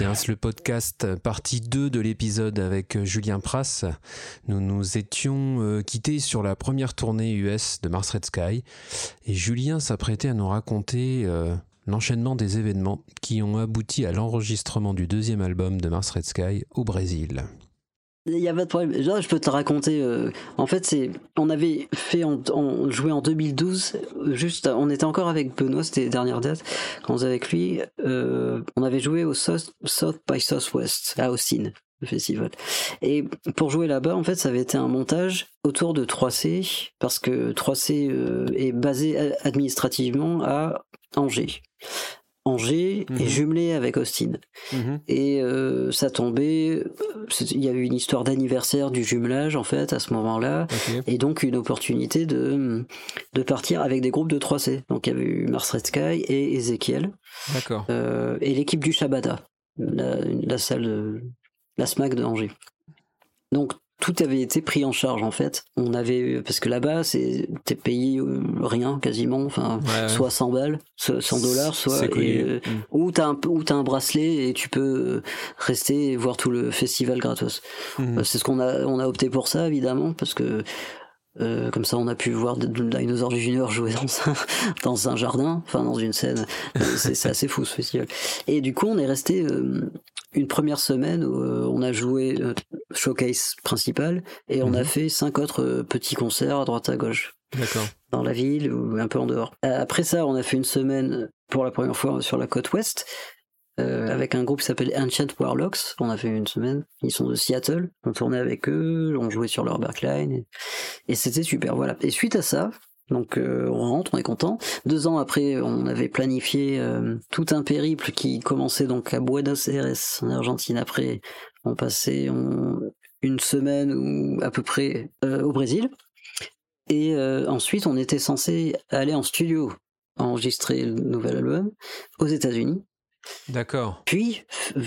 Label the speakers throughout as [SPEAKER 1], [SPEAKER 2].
[SPEAKER 1] Le podcast, partie 2 de l'épisode avec Julien Pras. Nous nous étions euh, quittés sur la première tournée US de Mars Red Sky et Julien s'apprêtait à nous raconter euh, l'enchaînement des événements qui ont abouti à l'enregistrement du deuxième album de Mars Red Sky au Brésil.
[SPEAKER 2] Il n'y a pas de problème. Là, je peux te raconter. euh, en fait, c'est, on avait fait, en, en- joué en 2012. Juste, on était encore avec Benoît, c'était les dernières dates. Quand on était avec lui, euh, on avait joué au South, by Southwest à Austin, le festival. Et pour jouer là-bas, en fait, ça avait été un montage autour de 3C parce que 3C euh, est basé administrativement à Angers. Angers
[SPEAKER 1] Mhm.
[SPEAKER 2] est jumelé avec Austin. Et euh, ça tombait, c'est- il y a eu une histoire d'anniversaire du jumelage en fait à ce moment-là, et donc une opportunité de, de partir avec des groupes de 3C. Donc il y avait eu Mars Red Sky et Ezekiel,
[SPEAKER 1] D'accord.
[SPEAKER 2] euh, et l'équipe du Shabada, la, la salle, de- la SMAC de Angers. Donc tout avait été pris en charge en fait. On avait parce que là-bas c'est t'es payé euh, rien quasiment, enfin
[SPEAKER 1] Ouais, ouais.
[SPEAKER 2] soit 100 balles, soit 100 dollars, soit et, euh,
[SPEAKER 1] Mm.
[SPEAKER 2] ou t'as un, ou t'as un bracelet et tu peux euh, rester et voir tout le festival gratos. Euh, C'est ce qu'on a, on a opté pour ça évidemment parce que euh, comme ça on a pu voir Dinosaur Junior jouer dans un, dans un jardin, enfin dans une scène. C'est assez fou ce festival. Et du coup on est resté euh, une première semaine où euh, on a joué euh, showcase principal et on a
[SPEAKER 1] Mhm.
[SPEAKER 2] fait cinq autres euh, petits concerts à droite à gauche
[SPEAKER 1] D'accord.
[SPEAKER 2] dans la ville ou un peu en dehors. Euh, Après ça, on a fait une semaine pour la première fois sur la côte ouest euh, avec un groupe qui s'appelle Ancient Warlocks. On a fait une semaine. Ils sont de Seattle. On tournait avec eux, on jouait sur leur backline et, et c'était super. Voilà. Et suite à ça. Donc euh, on rentre, on est content. Deux ans après, on avait planifié euh, tout un périple qui commençait donc à Buenos Aires, en Argentine. Après, on passait on- une semaine ou à peu près euh, au Brésil. Et euh, ensuite, on était censé aller en studio enregistrer le nouvel album aux États-Unis.
[SPEAKER 1] D'accord.
[SPEAKER 2] Puis,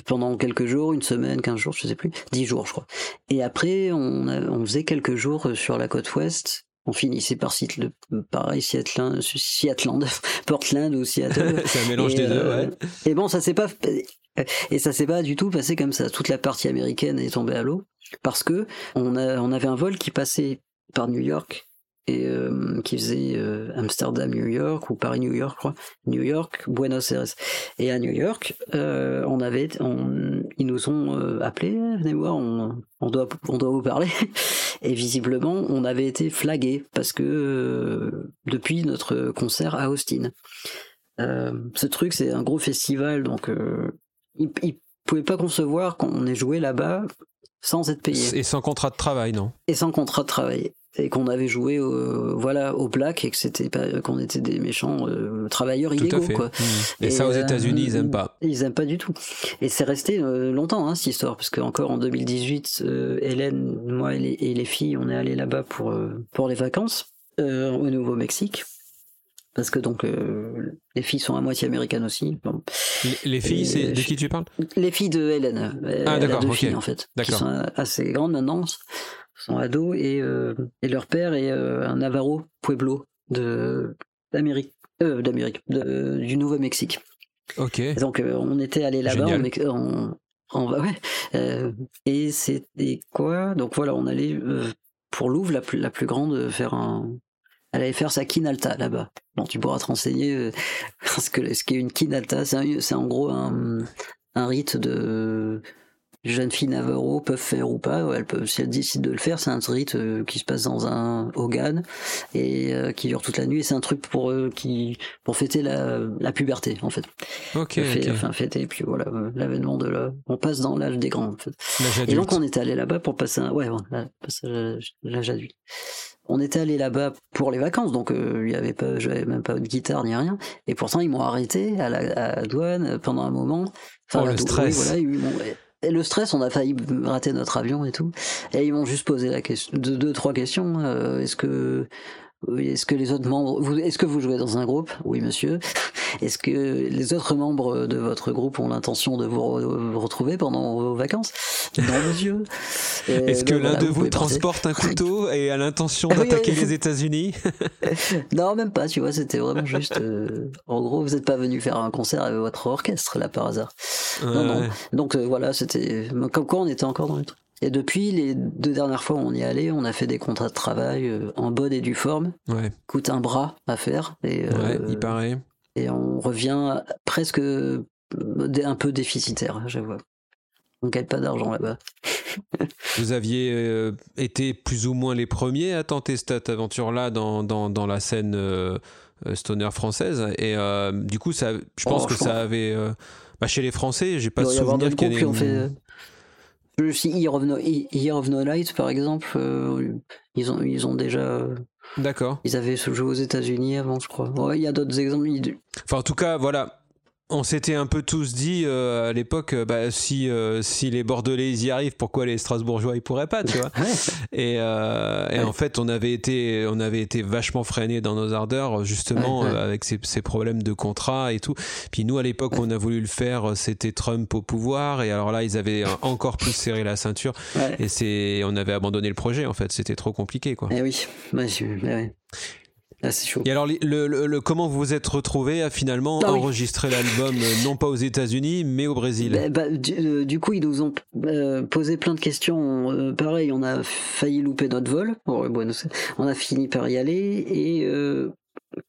[SPEAKER 2] pendant quelques jours, une semaine, 15 jours, je sais plus, 10 jours, je crois. Et après, on, a- on faisait quelques jours sur la côte ouest. On finissait par Seattle, pareil, Seattle, Seattle, Portland ou Seattle.
[SPEAKER 1] C'est un mélange
[SPEAKER 2] Et,
[SPEAKER 1] des deux,
[SPEAKER 2] euh,
[SPEAKER 1] ouais.
[SPEAKER 2] Et bon, ça s'est pas et ça s'est pas du tout passé comme ça. Toute la partie américaine est tombée à l'eau parce que on a on avait un vol qui passait par New York et euh, qui faisait euh, Amsterdam New York ou Paris New York. New York, Buenos Aires. Et à New York, euh, on avait on, ils nous ont euh, appelé, venez voir, on, on doit on doit vous parler. Et visiblement, on avait été flagué parce que euh, depuis notre concert à Austin. Euh, ce truc, c'est un gros festival, donc ils, ils pouvaient pas concevoir qu'on ait joué là-bas sans être payé
[SPEAKER 1] Et sans contrat de travail, non?
[SPEAKER 2] Et sans contrat de travail et qu'on avait joué au, voilà au black et que c'était pas qu'on était des méchants euh, travailleurs
[SPEAKER 1] Tout à
[SPEAKER 2] illégaux
[SPEAKER 1] fait.
[SPEAKER 2] quoi.
[SPEAKER 1] Mhm. Et, ça, aux
[SPEAKER 2] euh,
[SPEAKER 1] États-Unis, ils aiment pas.
[SPEAKER 2] Ils aiment pas du tout. Et c'est resté euh, longtemps hein, cette histoire parce qu'encore en 2018, euh, Hélène, moi et les, et les filles, on est allés là-bas pour pour les vacances au Nouveau-Mexique. Parce que donc euh, les filles sont à moitié américaines aussi. Bon.
[SPEAKER 1] Les, les filles, c'est de qui tu parles?
[SPEAKER 2] Les filles de Hélène. Elle
[SPEAKER 1] Ah, d'accord, ok.
[SPEAKER 2] filles en fait, qui
[SPEAKER 1] D'accord.
[SPEAKER 2] sont assez grandes maintenant, sont ados et, euh, et leur père est euh, un Navarro Pueblo de d'Amérique, euh, d'Amérique, du Nouveau-Mexique.
[SPEAKER 1] Ok.
[SPEAKER 2] Et Donc euh, on était allé là-bas en- en- ouais, euh, et c'était quoi? Donc voilà, on allait euh, pour Louvre la plus, la plus grande euh, faire un elle allait faire sa quinalta là-bas. Bon, tu pourras te renseigner euh, ce que ce qu'est une quinalta, c'est en gros un, un rite de jeunes filles Navarro peuvent faire ou pas. Elles peuvent, si elles décident de le faire, c'est un rite euh, qui se passe dans un hogan et euh, qui dure toute la nuit. Et c'est un truc pour euh, qui pour fêter la, la puberté en fait.
[SPEAKER 1] Ok.
[SPEAKER 2] Fait-. Enfin fêter et puis voilà l'avènement de la. On passe dans l'âge des grands en fait. Et donc on était allé là-bas pour passer un ouais, à l'âge adulte. On était allé là-bas pour les vacances, donc euh, il y avait pas, j'avais même pas de guitare ni rien. Et pourtant ils m'ont arrêté à la, à la douane pendant un moment.
[SPEAKER 1] Oh, le stress.
[SPEAKER 2] voilà, ils et le stress, on a failli rater notre avion et tout. Et ils m'ont juste posé la question, deux, deux trois questions. euh, Est-ce que est-ce que les autres membres, est-ce que vous jouez dans un groupe? Oui, monsieur. Est-ce que les autres membres de votre groupe ont l'intention de vous, retrouver pendant vos vacances? Non, monsieur.
[SPEAKER 1] Est-ce que l'un de vous, transporte un couteau et a l'intention d'attaquer les États-Unis?
[SPEAKER 2] Non, même pas. Tu vois, c'était vraiment juste. Euh, en gros, vous n'êtes pas venu faire un concert avec votre orchestre là par hasard. Non, non. Donc euh, voilà, c'était comme quoi on était encore dans le truc. Et depuis les deux dernières fois où on y est allé, on a fait des contrats de travail euh, en bonne et due forme.
[SPEAKER 1] Ouais.
[SPEAKER 2] Coûte un bras à faire. Et,
[SPEAKER 1] ouais, il paraît.
[SPEAKER 2] Et on revient presque un peu déficitaire, j'avoue. On gagne pas d'argent là-bas.
[SPEAKER 1] Vous aviez euh, été plus ou moins les premiers à tenter cette aventure-là dans, dans, dans, la scène euh, stoner française. Et du coup, ça, je pense oh, que ça avait. Bah, chez les Français, j'ai pas de souvenir qu'il y ait. Fait,
[SPEAKER 2] je sais, Year of, No, Light, par exemple, euh, ils, ont, ils ont déjà.
[SPEAKER 1] D'accord.
[SPEAKER 2] Ils avaient ce jeu aux États-Unis avant, je crois. il y a d'autres exemples.
[SPEAKER 1] Enfin, en tout cas, voilà on s'était un peu tous dit euh, à l'époque, euh, bah, si, euh, si les Bordelais y arrivent, pourquoi les Strasbourgeois ils pourraient pas, tu vois Et, en fait, on avait été, on avait été vachement freinés dans nos ardeurs, justement avec ces, ces, problèmes de contrat et tout. Puis nous, à l'époque, on a voulu le faire, c'était Trump au pouvoir, et alors là, ils avaient encore plus serré la ceinture, et c'est, on avait abandonné le projet. En fait, c'était trop compliqué, quoi.
[SPEAKER 2] Eh oui, bah, ah,
[SPEAKER 1] Et alors, le, comment vous vous êtes retrouvé à finalement ah enregistrer l'album, euh, non pas aux États-Unis, mais au Brésil?
[SPEAKER 2] Bah, bah, euh, du, coup, ils nous ont euh, posé plein de questions. pareil, on a failli louper notre vol. on a fini par y aller. Et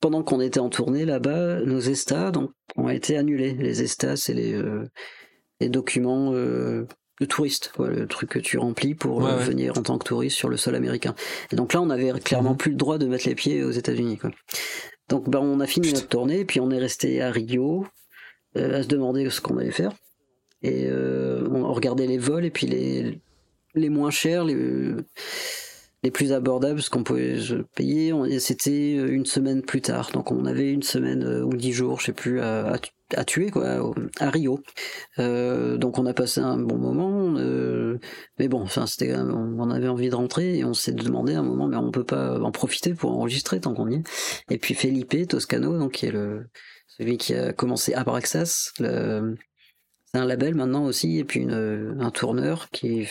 [SPEAKER 2] pendant qu'on était en tournée là-bas, nos estas donc, ont été annulés. Les estas, c'est les, les documents de touriste, le truc que tu remplis pour euh, venir en tant que touriste sur le sol américain. Et donc là, on avait clairement mhm. plus le droit de mettre les pieds aux États-Unis. Donc bah, on a fini notre tournée, puis on est resté à Rio euh, à se demander ce qu'on allait faire. Et euh, on regardait les vols et puis les, les moins chers, les, les plus abordables, ce qu'on pouvait payer. C'était une semaine plus tard. Donc on avait une semaine ou dix jours, je sais plus, à, à tuer quoi à Rio euh, donc on a passé un bon moment euh, mais bon enfin c'était on avait envie de rentrer et on s'est demandé à un moment mais on peut pas en profiter pour enregistrer tant qu'on y est et puis Felipe Toscano donc qui est celui qui a commencé Abraxas c'est un label maintenant aussi et puis un tourneur qui,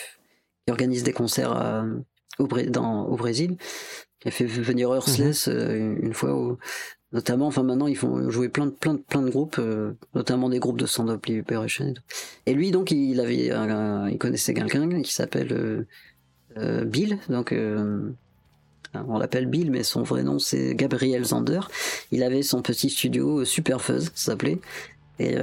[SPEAKER 2] organise des concerts au, dans, au Brésil qui a fait venir Earthless mhm. euh, une fois au, Notamment, enfin maintenant ils font jouer plein de plein de plein de groupes, euh, notamment des groupes de stand-up liberation. Et, et, lui donc il avait, il connaissait quelqu'un qui s'appelle euh, Bill, donc on l'appelle Bill, mais son vrai nom c'est Gabriel Zander. Il avait son petit studio Super Fuzz, ça s'appelait. Et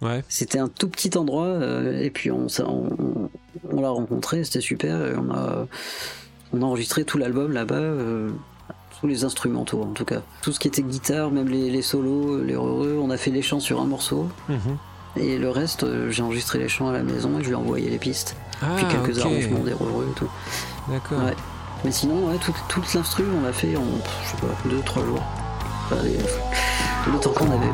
[SPEAKER 1] ouais.
[SPEAKER 2] c'était un tout petit endroit, et puis on, on, on l'a rencontré, c'était super. Et on a on a enregistré tout l'album là-bas les instrumentaux en tout cas. Tout ce qui était guitare, même les, solos, les heureux, on a fait les chants sur un morceau. Mhm. Et le reste, euh, j'ai enregistré les chants à la maison et je lui ai envoyé les pistes. Ah, puis quelques arrangements des heureux et tout.
[SPEAKER 1] D'accord.
[SPEAKER 2] Mais sinon, ouais, tout, tout l'instru, on l'a fait en, je sais pas, 2-3 jours. le temps qu'on avait.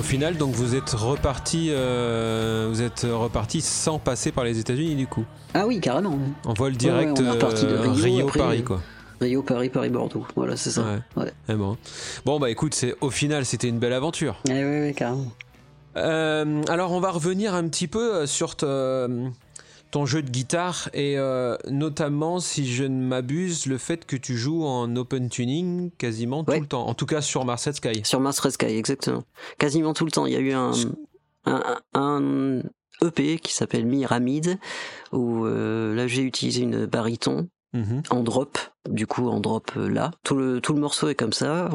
[SPEAKER 1] Final, donc vous êtes reparti, euh, vous êtes reparti sans passer par les États-Unis du coup.
[SPEAKER 2] Ah oui, carrément.
[SPEAKER 1] En vol direct euh, Rio, Paris quoi.
[SPEAKER 2] Rio, Paris, Paris, Bordeaux. Voilà, c'est ça. Ouais.
[SPEAKER 1] Eh bon. bon. bah écoute, c'est au final, c'était une belle aventure.
[SPEAKER 2] Eh oui, oui, carrément.
[SPEAKER 1] Euh, alors, on va revenir un petit peu sur ton jeu de guitare et euh, notamment, si je ne m'abuse, le fait que tu joues en open tuning quasiment tout le temps. En tout cas sur Mars Red Sky.
[SPEAKER 2] Sur Mars Red Sky, exactement. Quasiment tout le temps. Il y a eu un, un, EP qui s'appelle Myramide où euh, là j'ai utilisé une baryton mhm. en drop, du coup en drop là. Tout le, tout le morceau est comme ça.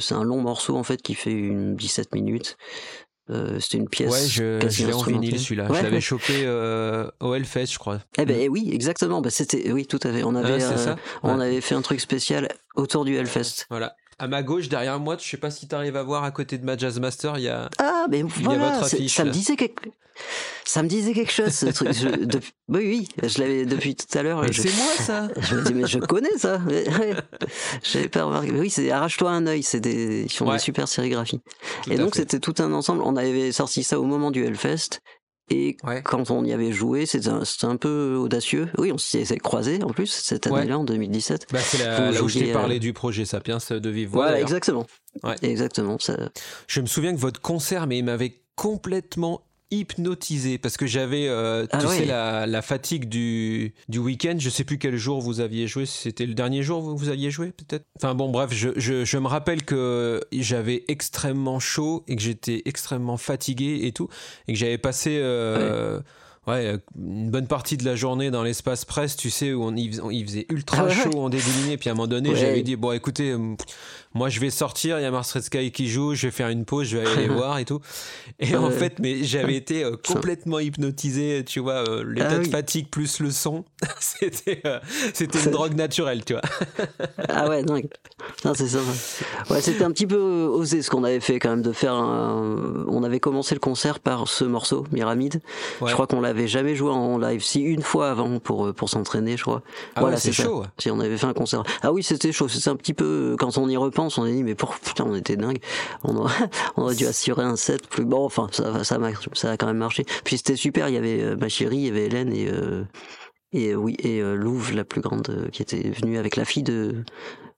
[SPEAKER 2] C'est un long morceau en fait qui fait une 17 minutes. Euh, c'était une pièce.
[SPEAKER 1] Ouais, je, l'ai en vinyle celui-là. je l'avais chopé euh, au Hellfest, je crois.
[SPEAKER 2] Eh ben oui, exactement. Bah, c'était, oui, tout à fait. On avait, euh, on avait fait un truc spécial autour du Hellfest.
[SPEAKER 1] Voilà. À ma gauche, derrière moi, je sais pas si tu arrives à voir à côté de ma Jazz Master, il y a.
[SPEAKER 2] Ah, mais voilà, ça me disait quelque ça me disait quelque chose ce truc. oui, oui, je l'avais depuis tout à l'heure.
[SPEAKER 1] C'est moi ça.
[SPEAKER 2] Je me dis mais je connais ça. J'avais pas remarqué. oui, c'est arrache-toi un œil. C'est des, ils font des super sérigraphies. et donc c'était tout un ensemble. On avait sorti ça au moment du Hellfest. Et quand on y avait joué, c'était un, un, peu audacieux. Oui, on s'y est croisés en plus cette année-là, en 2017.
[SPEAKER 1] Bah, c'est là où je t'ai parlé du projet Sapiens de Vive
[SPEAKER 2] Voilà, exactement. Exactement. Ça...
[SPEAKER 1] Je me souviens que votre concert, mais il m'avait complètement hypnotisé parce que j'avais euh, ah tu sais la, la, fatigue du, du week-end. Je sais plus quel jour vous aviez joué. C'était le dernier jour où vous aviez joué peut-être? Enfin bon bref je, je, je, me rappelle que j'avais extrêmement chaud et que j'étais extrêmement fatigué et tout et que j'avais passé euh, ouais. Une bonne partie de la journée dans l'espace presse, tu sais, où on, il, faisait ultra ah chaud en dédouaniné, puis à un moment donné, j'avais dit, bon, écoutez, moi je vais sortir, il y a Mars Red Sky qui joue, je vais faire une pause, je vais aller les voir et tout. Et en fait, mais j'avais été euh, complètement hypnotisé, tu vois, euh, l'état ah de fatigue plus le son, c'était euh, c'était une drogue naturelle, tu vois.
[SPEAKER 2] ah ouais, non, non c'est ça. Ouais, c'était un petit peu osé ce qu'on avait fait quand même de faire un... On avait commencé le concert par ce morceau, Myramide. Je crois qu'on l'avait jamais joué en live, si une fois avant pour pour s'entraîner, je crois.
[SPEAKER 1] Ah voilà, c'est chaud.
[SPEAKER 2] Si on avait fait un concert. Ah oui, c'était chaud. C'était un petit peu quand on y repense on s'est dit mais pour putain on était dingue on aurait, on aurait dû assurer un set plus bon enfin ça ça a, ça a quand même marché puis c'était super il y avait euh, ma chérie il y avait Hélène et euh, et euh, oui et Louve la plus grande qui était venue avec la fille de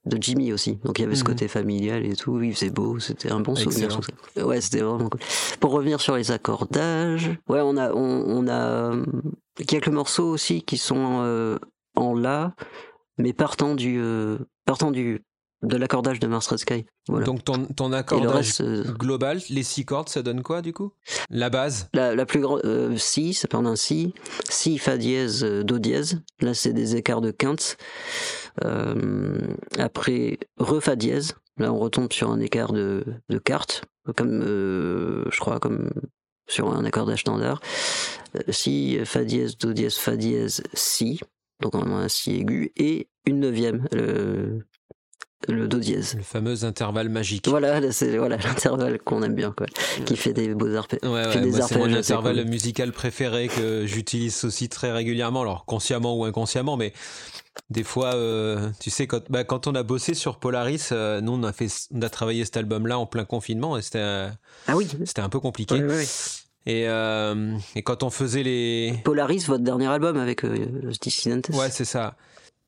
[SPEAKER 2] de Jimmy aussi. Donc il y avait ce mhm. côté familial et tout. Il faisait beau. C'était un bon souvenir ouais c'était vraiment cool. Pour revenir sur les accordages ouais on a on, on a quelques morceaux aussi qui sont en la mais partant du partant du de l'accordage de Mars Red Sky.
[SPEAKER 1] Donc ton, ton accordage euh, global, les six cordes, ça donne quoi du coup? La base?
[SPEAKER 2] La, plus grande, euh, si, ça part d'un si, si, fa dièse, euh, do dièse. Là, c'est des écarts de quinte. Après, re fa dièse. Là, on retombe sur un écart de, de quarte, comme je crois comme sur un accordage standard. si, fa dièse, do dièse, fa dièse, si. Donc on a un si aigu et une neuvième. Le do dièse.
[SPEAKER 1] Le fameux intervalle magique.
[SPEAKER 2] Voilà, c'est voilà l'intervalle qu'on aime bien, quoi, qui fait des beaux arpèges.
[SPEAKER 1] c'est mon intervalle musical préféré que j'utilise aussi très régulièrement, alors consciemment ou inconsciemment, mais des fois, euh, tu sais, quand, bah, quand on a bossé sur Polaris, euh, nous on a fait, on a travaillé cet album-là en plein confinement et c'était,
[SPEAKER 2] ah oui,
[SPEAKER 1] c'était un peu compliqué. Et, euh, et, quand on faisait les
[SPEAKER 2] Polaris, votre dernier album avec euh, Dissidentes.
[SPEAKER 1] Ouais, c'est ça.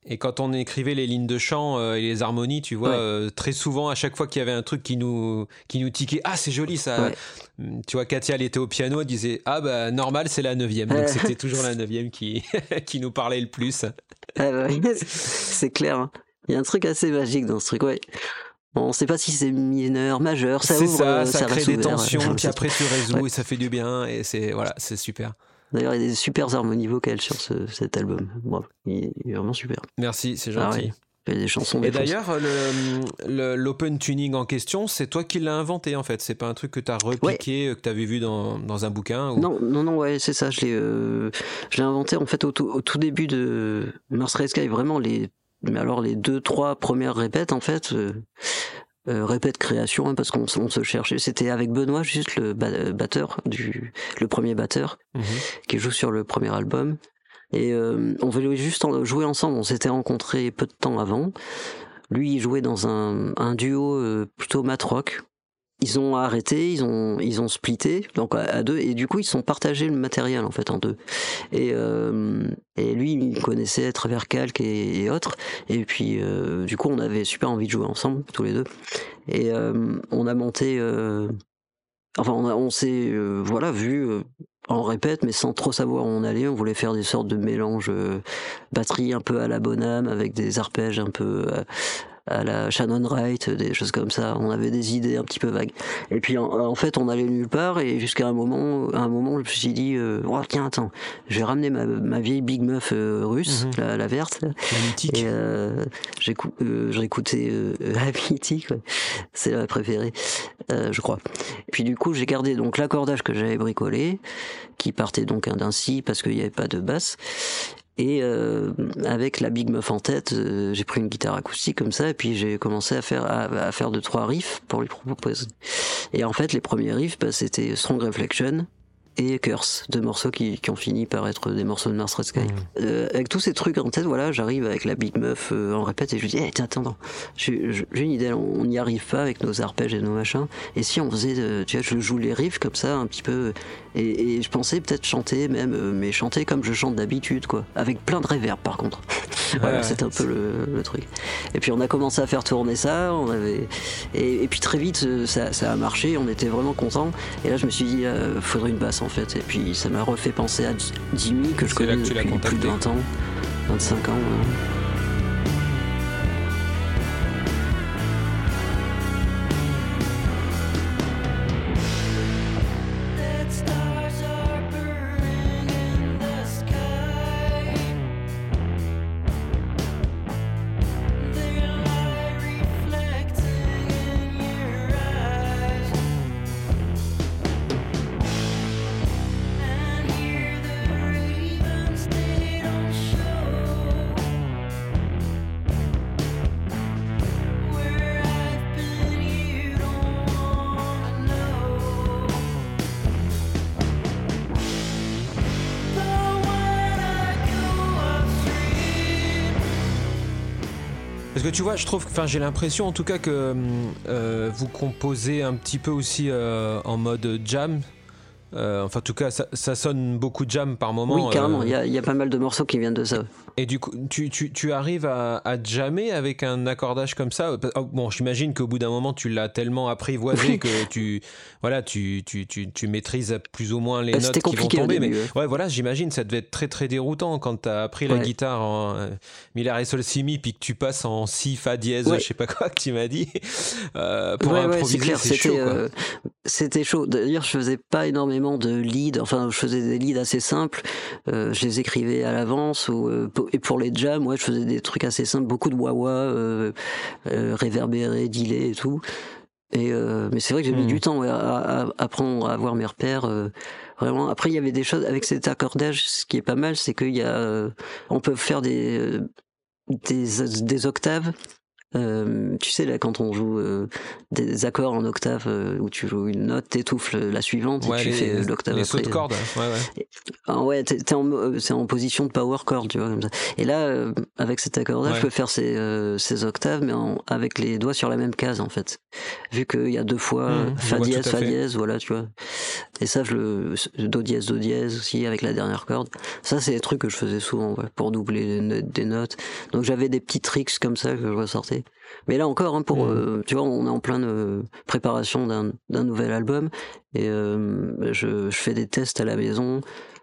[SPEAKER 1] Et quand on écrivait les lignes de chant euh, et les harmonies, tu vois, euh, très souvent, à chaque fois qu'il y avait un truc qui nous, qui nous tiquait, ah, c'est joli ça. Hum, tu vois, Katia, elle était au piano, elle disait, ah, bah, normal, c'est la neuvième. Donc c'était toujours la neuvième qui, qui nous parlait le plus.
[SPEAKER 2] Ah bah c'est clair. Hein. Il y a un truc assez magique dans ce truc, ouais. On ne sait pas si c'est mineur, majeur, ça ouvre,
[SPEAKER 1] ça, ça, crée des tensions, puis après tu résous et ça fait du bien, et c'est, voilà, c'est super.
[SPEAKER 2] D'ailleurs, il y a des super harmonies vocales sur cet album. il est vraiment super.
[SPEAKER 1] Merci, c'est ah gentil.
[SPEAKER 2] Il y a des chansons.
[SPEAKER 1] Et d'ailleurs, l'open tuning en question, c'est toi qui l'as inventé en fait. C'est pas un truc que tu as repliqué, que tu avais vu dans, dans un bouquin
[SPEAKER 2] Non, non, non, ouais, c'est ça. Je l'ai euh, inventé en fait au, au, tout début de Mars Red Sky. Vraiment, les, mais alors les deux, trois premières répètes en fait. Euh, euh, répète création hein, parce qu'on se cherchait. C'était avec Benoît, juste le batteur du le premier batteur mhm. qui joue sur le premier album. Et euh, on voulait juste jouer ensemble. On s'était rencontrés peu de temps avant. Lui, il jouait dans un, un duo euh, plutôt mat rock ils ont arrêté, ils ont ils ont splitté donc à, deux et du coup ils sont partagés le matériel en fait en deux et euh, et lui il connaissait à travers Calque et, autres et puis euh, du coup on avait super envie de jouer ensemble tous les deux et euh, on a monté enfin on, s'est voilà vu en répète, mais sans trop savoir où on allait. On voulait faire des sortes de mélanges batterie un peu à la bonne âme, avec des arpèges un peu à la Shannon Wright, des choses comme ça. On avait des idées un petit peu vagues. Et puis en, fait, on allait nulle part et jusqu'à un moment, à un moment, je me suis dit, euh, oh, tiens, attends, je vais ramener ma, ma vieille Big Muff euh, russe, mhm. la, verte.
[SPEAKER 1] La mythique.
[SPEAKER 2] Et euh, j'ai écouté la mythique, c'est la préférée, je crois. Et puis du coup, j'ai gardé donc l'accordage que j'avais bricolé, qui partait donc d'un si parce qu'il n'y avait pas de basse. Et euh, avec la Big Muff en tête, euh, j'ai pris une guitare acoustique comme ça, et puis j'ai commencé à faire à, faire deux trois riffs pour lui proposer. Et en fait, les premiers riffs, bah, c'était Strong Reflection, et Curse, deux morceaux qui, qui, ont fini par être des morceaux de Mars Red Sky. Mmh. Euh, avec tous ces trucs en tête, voilà, j'arrive avec la Big Meuf euh, en répète et je lui dis, hey, tiens, attends, j'ai une idée, on n'y arrive pas avec nos arpèges et nos machins. Et si on faisait, euh, tu vois, je joue les riffs comme ça, un petit peu, et, et je pensais peut-être chanter même, euh, mais chanter comme je chante d'habitude, quoi, avec plein de réverb par contre. voilà, c'était un peu le, le, truc. Et puis on a commencé à faire tourner ça, on avait, et, et puis très vite ça, ça, a marché, on était vraiment contents. Et là je me suis dit, faudrait une basse en fait. Et puis ça m'a refait penser à Jimmy que je connais depuis plus de 20 ans, 25 ans. Hein.
[SPEAKER 1] Parce que tu vois, je trouve, enfin, j'ai l'impression en tout cas que euh, vous composez un petit peu aussi euh, en mode jam. Euh, enfin, en tout cas, ça, sonne beaucoup jam par moment.
[SPEAKER 2] Oui, carrément. Il y, y, a pas mal de morceaux qui viennent de ça.
[SPEAKER 1] Et du coup, tu, tu, tu arrives à, à, jammer avec un accordage comme ça? Oh, Bon, j'imagine qu'au bout d'un moment, tu l'as tellement apprivoisé que tu, voilà, tu, tu, tu, tu maîtrises plus ou moins les bah, notes qui vont tomber. mais ouais, voilà, j'imagine, ça devait être très très déroutant quand tu as appris la guitare en euh, Miller et Sol Si Mi, puis que tu passes en Si, Fa dièse, je sais pas quoi que tu m'as dit. Euh, pour improviser, c'est chaud. Euh,
[SPEAKER 2] c'était chaud. D'ailleurs, je faisais pas énormément de leads. Enfin, je faisais des leads assez simples. Euh, je les écrivais à l'avance ou euh, et pour les jams, ouais, je faisais des trucs assez simples, beaucoup de wah-wah, euh, euh, réverbéré, delay et tout. Et euh, mais c'est vrai que j'ai mis hmm. du temps à, apprendre à avoir mes repères. vraiment. Après, il y avait des choses avec cet accordage. Ce qui est pas mal, c'est qu'il y a, on peut faire des des, des octaves euh, tu sais, là, quand on joue euh, des accords en octave, euh, où tu joues une note, t'étouffes la suivante et tu fais l'octave
[SPEAKER 1] après. Les de cordes, ouais, ouais.
[SPEAKER 2] Ah ouais, t'es en, c'est en position de power chord, tu vois, comme ça. Et là, avec cet accord-là, je peux faire ces, ces octaves, mais avec les doigts sur la même case, en fait. Vu qu'il y a deux fois mmh, fa dièse, fa dièse, voilà, tu vois. Et ça, je le, do dièse, do dièse aussi, avec la dernière corde. Ça, c'est des trucs que je faisais souvent, ouais, pour doubler des notes. Donc j'avais des petits tricks comme ça que je ressortais. Mais là encore, hein, pour, mmh. euh, tu vois, on est en pleine euh, préparation d'un nouvel album et euh, je, je, fais des tests à la maison.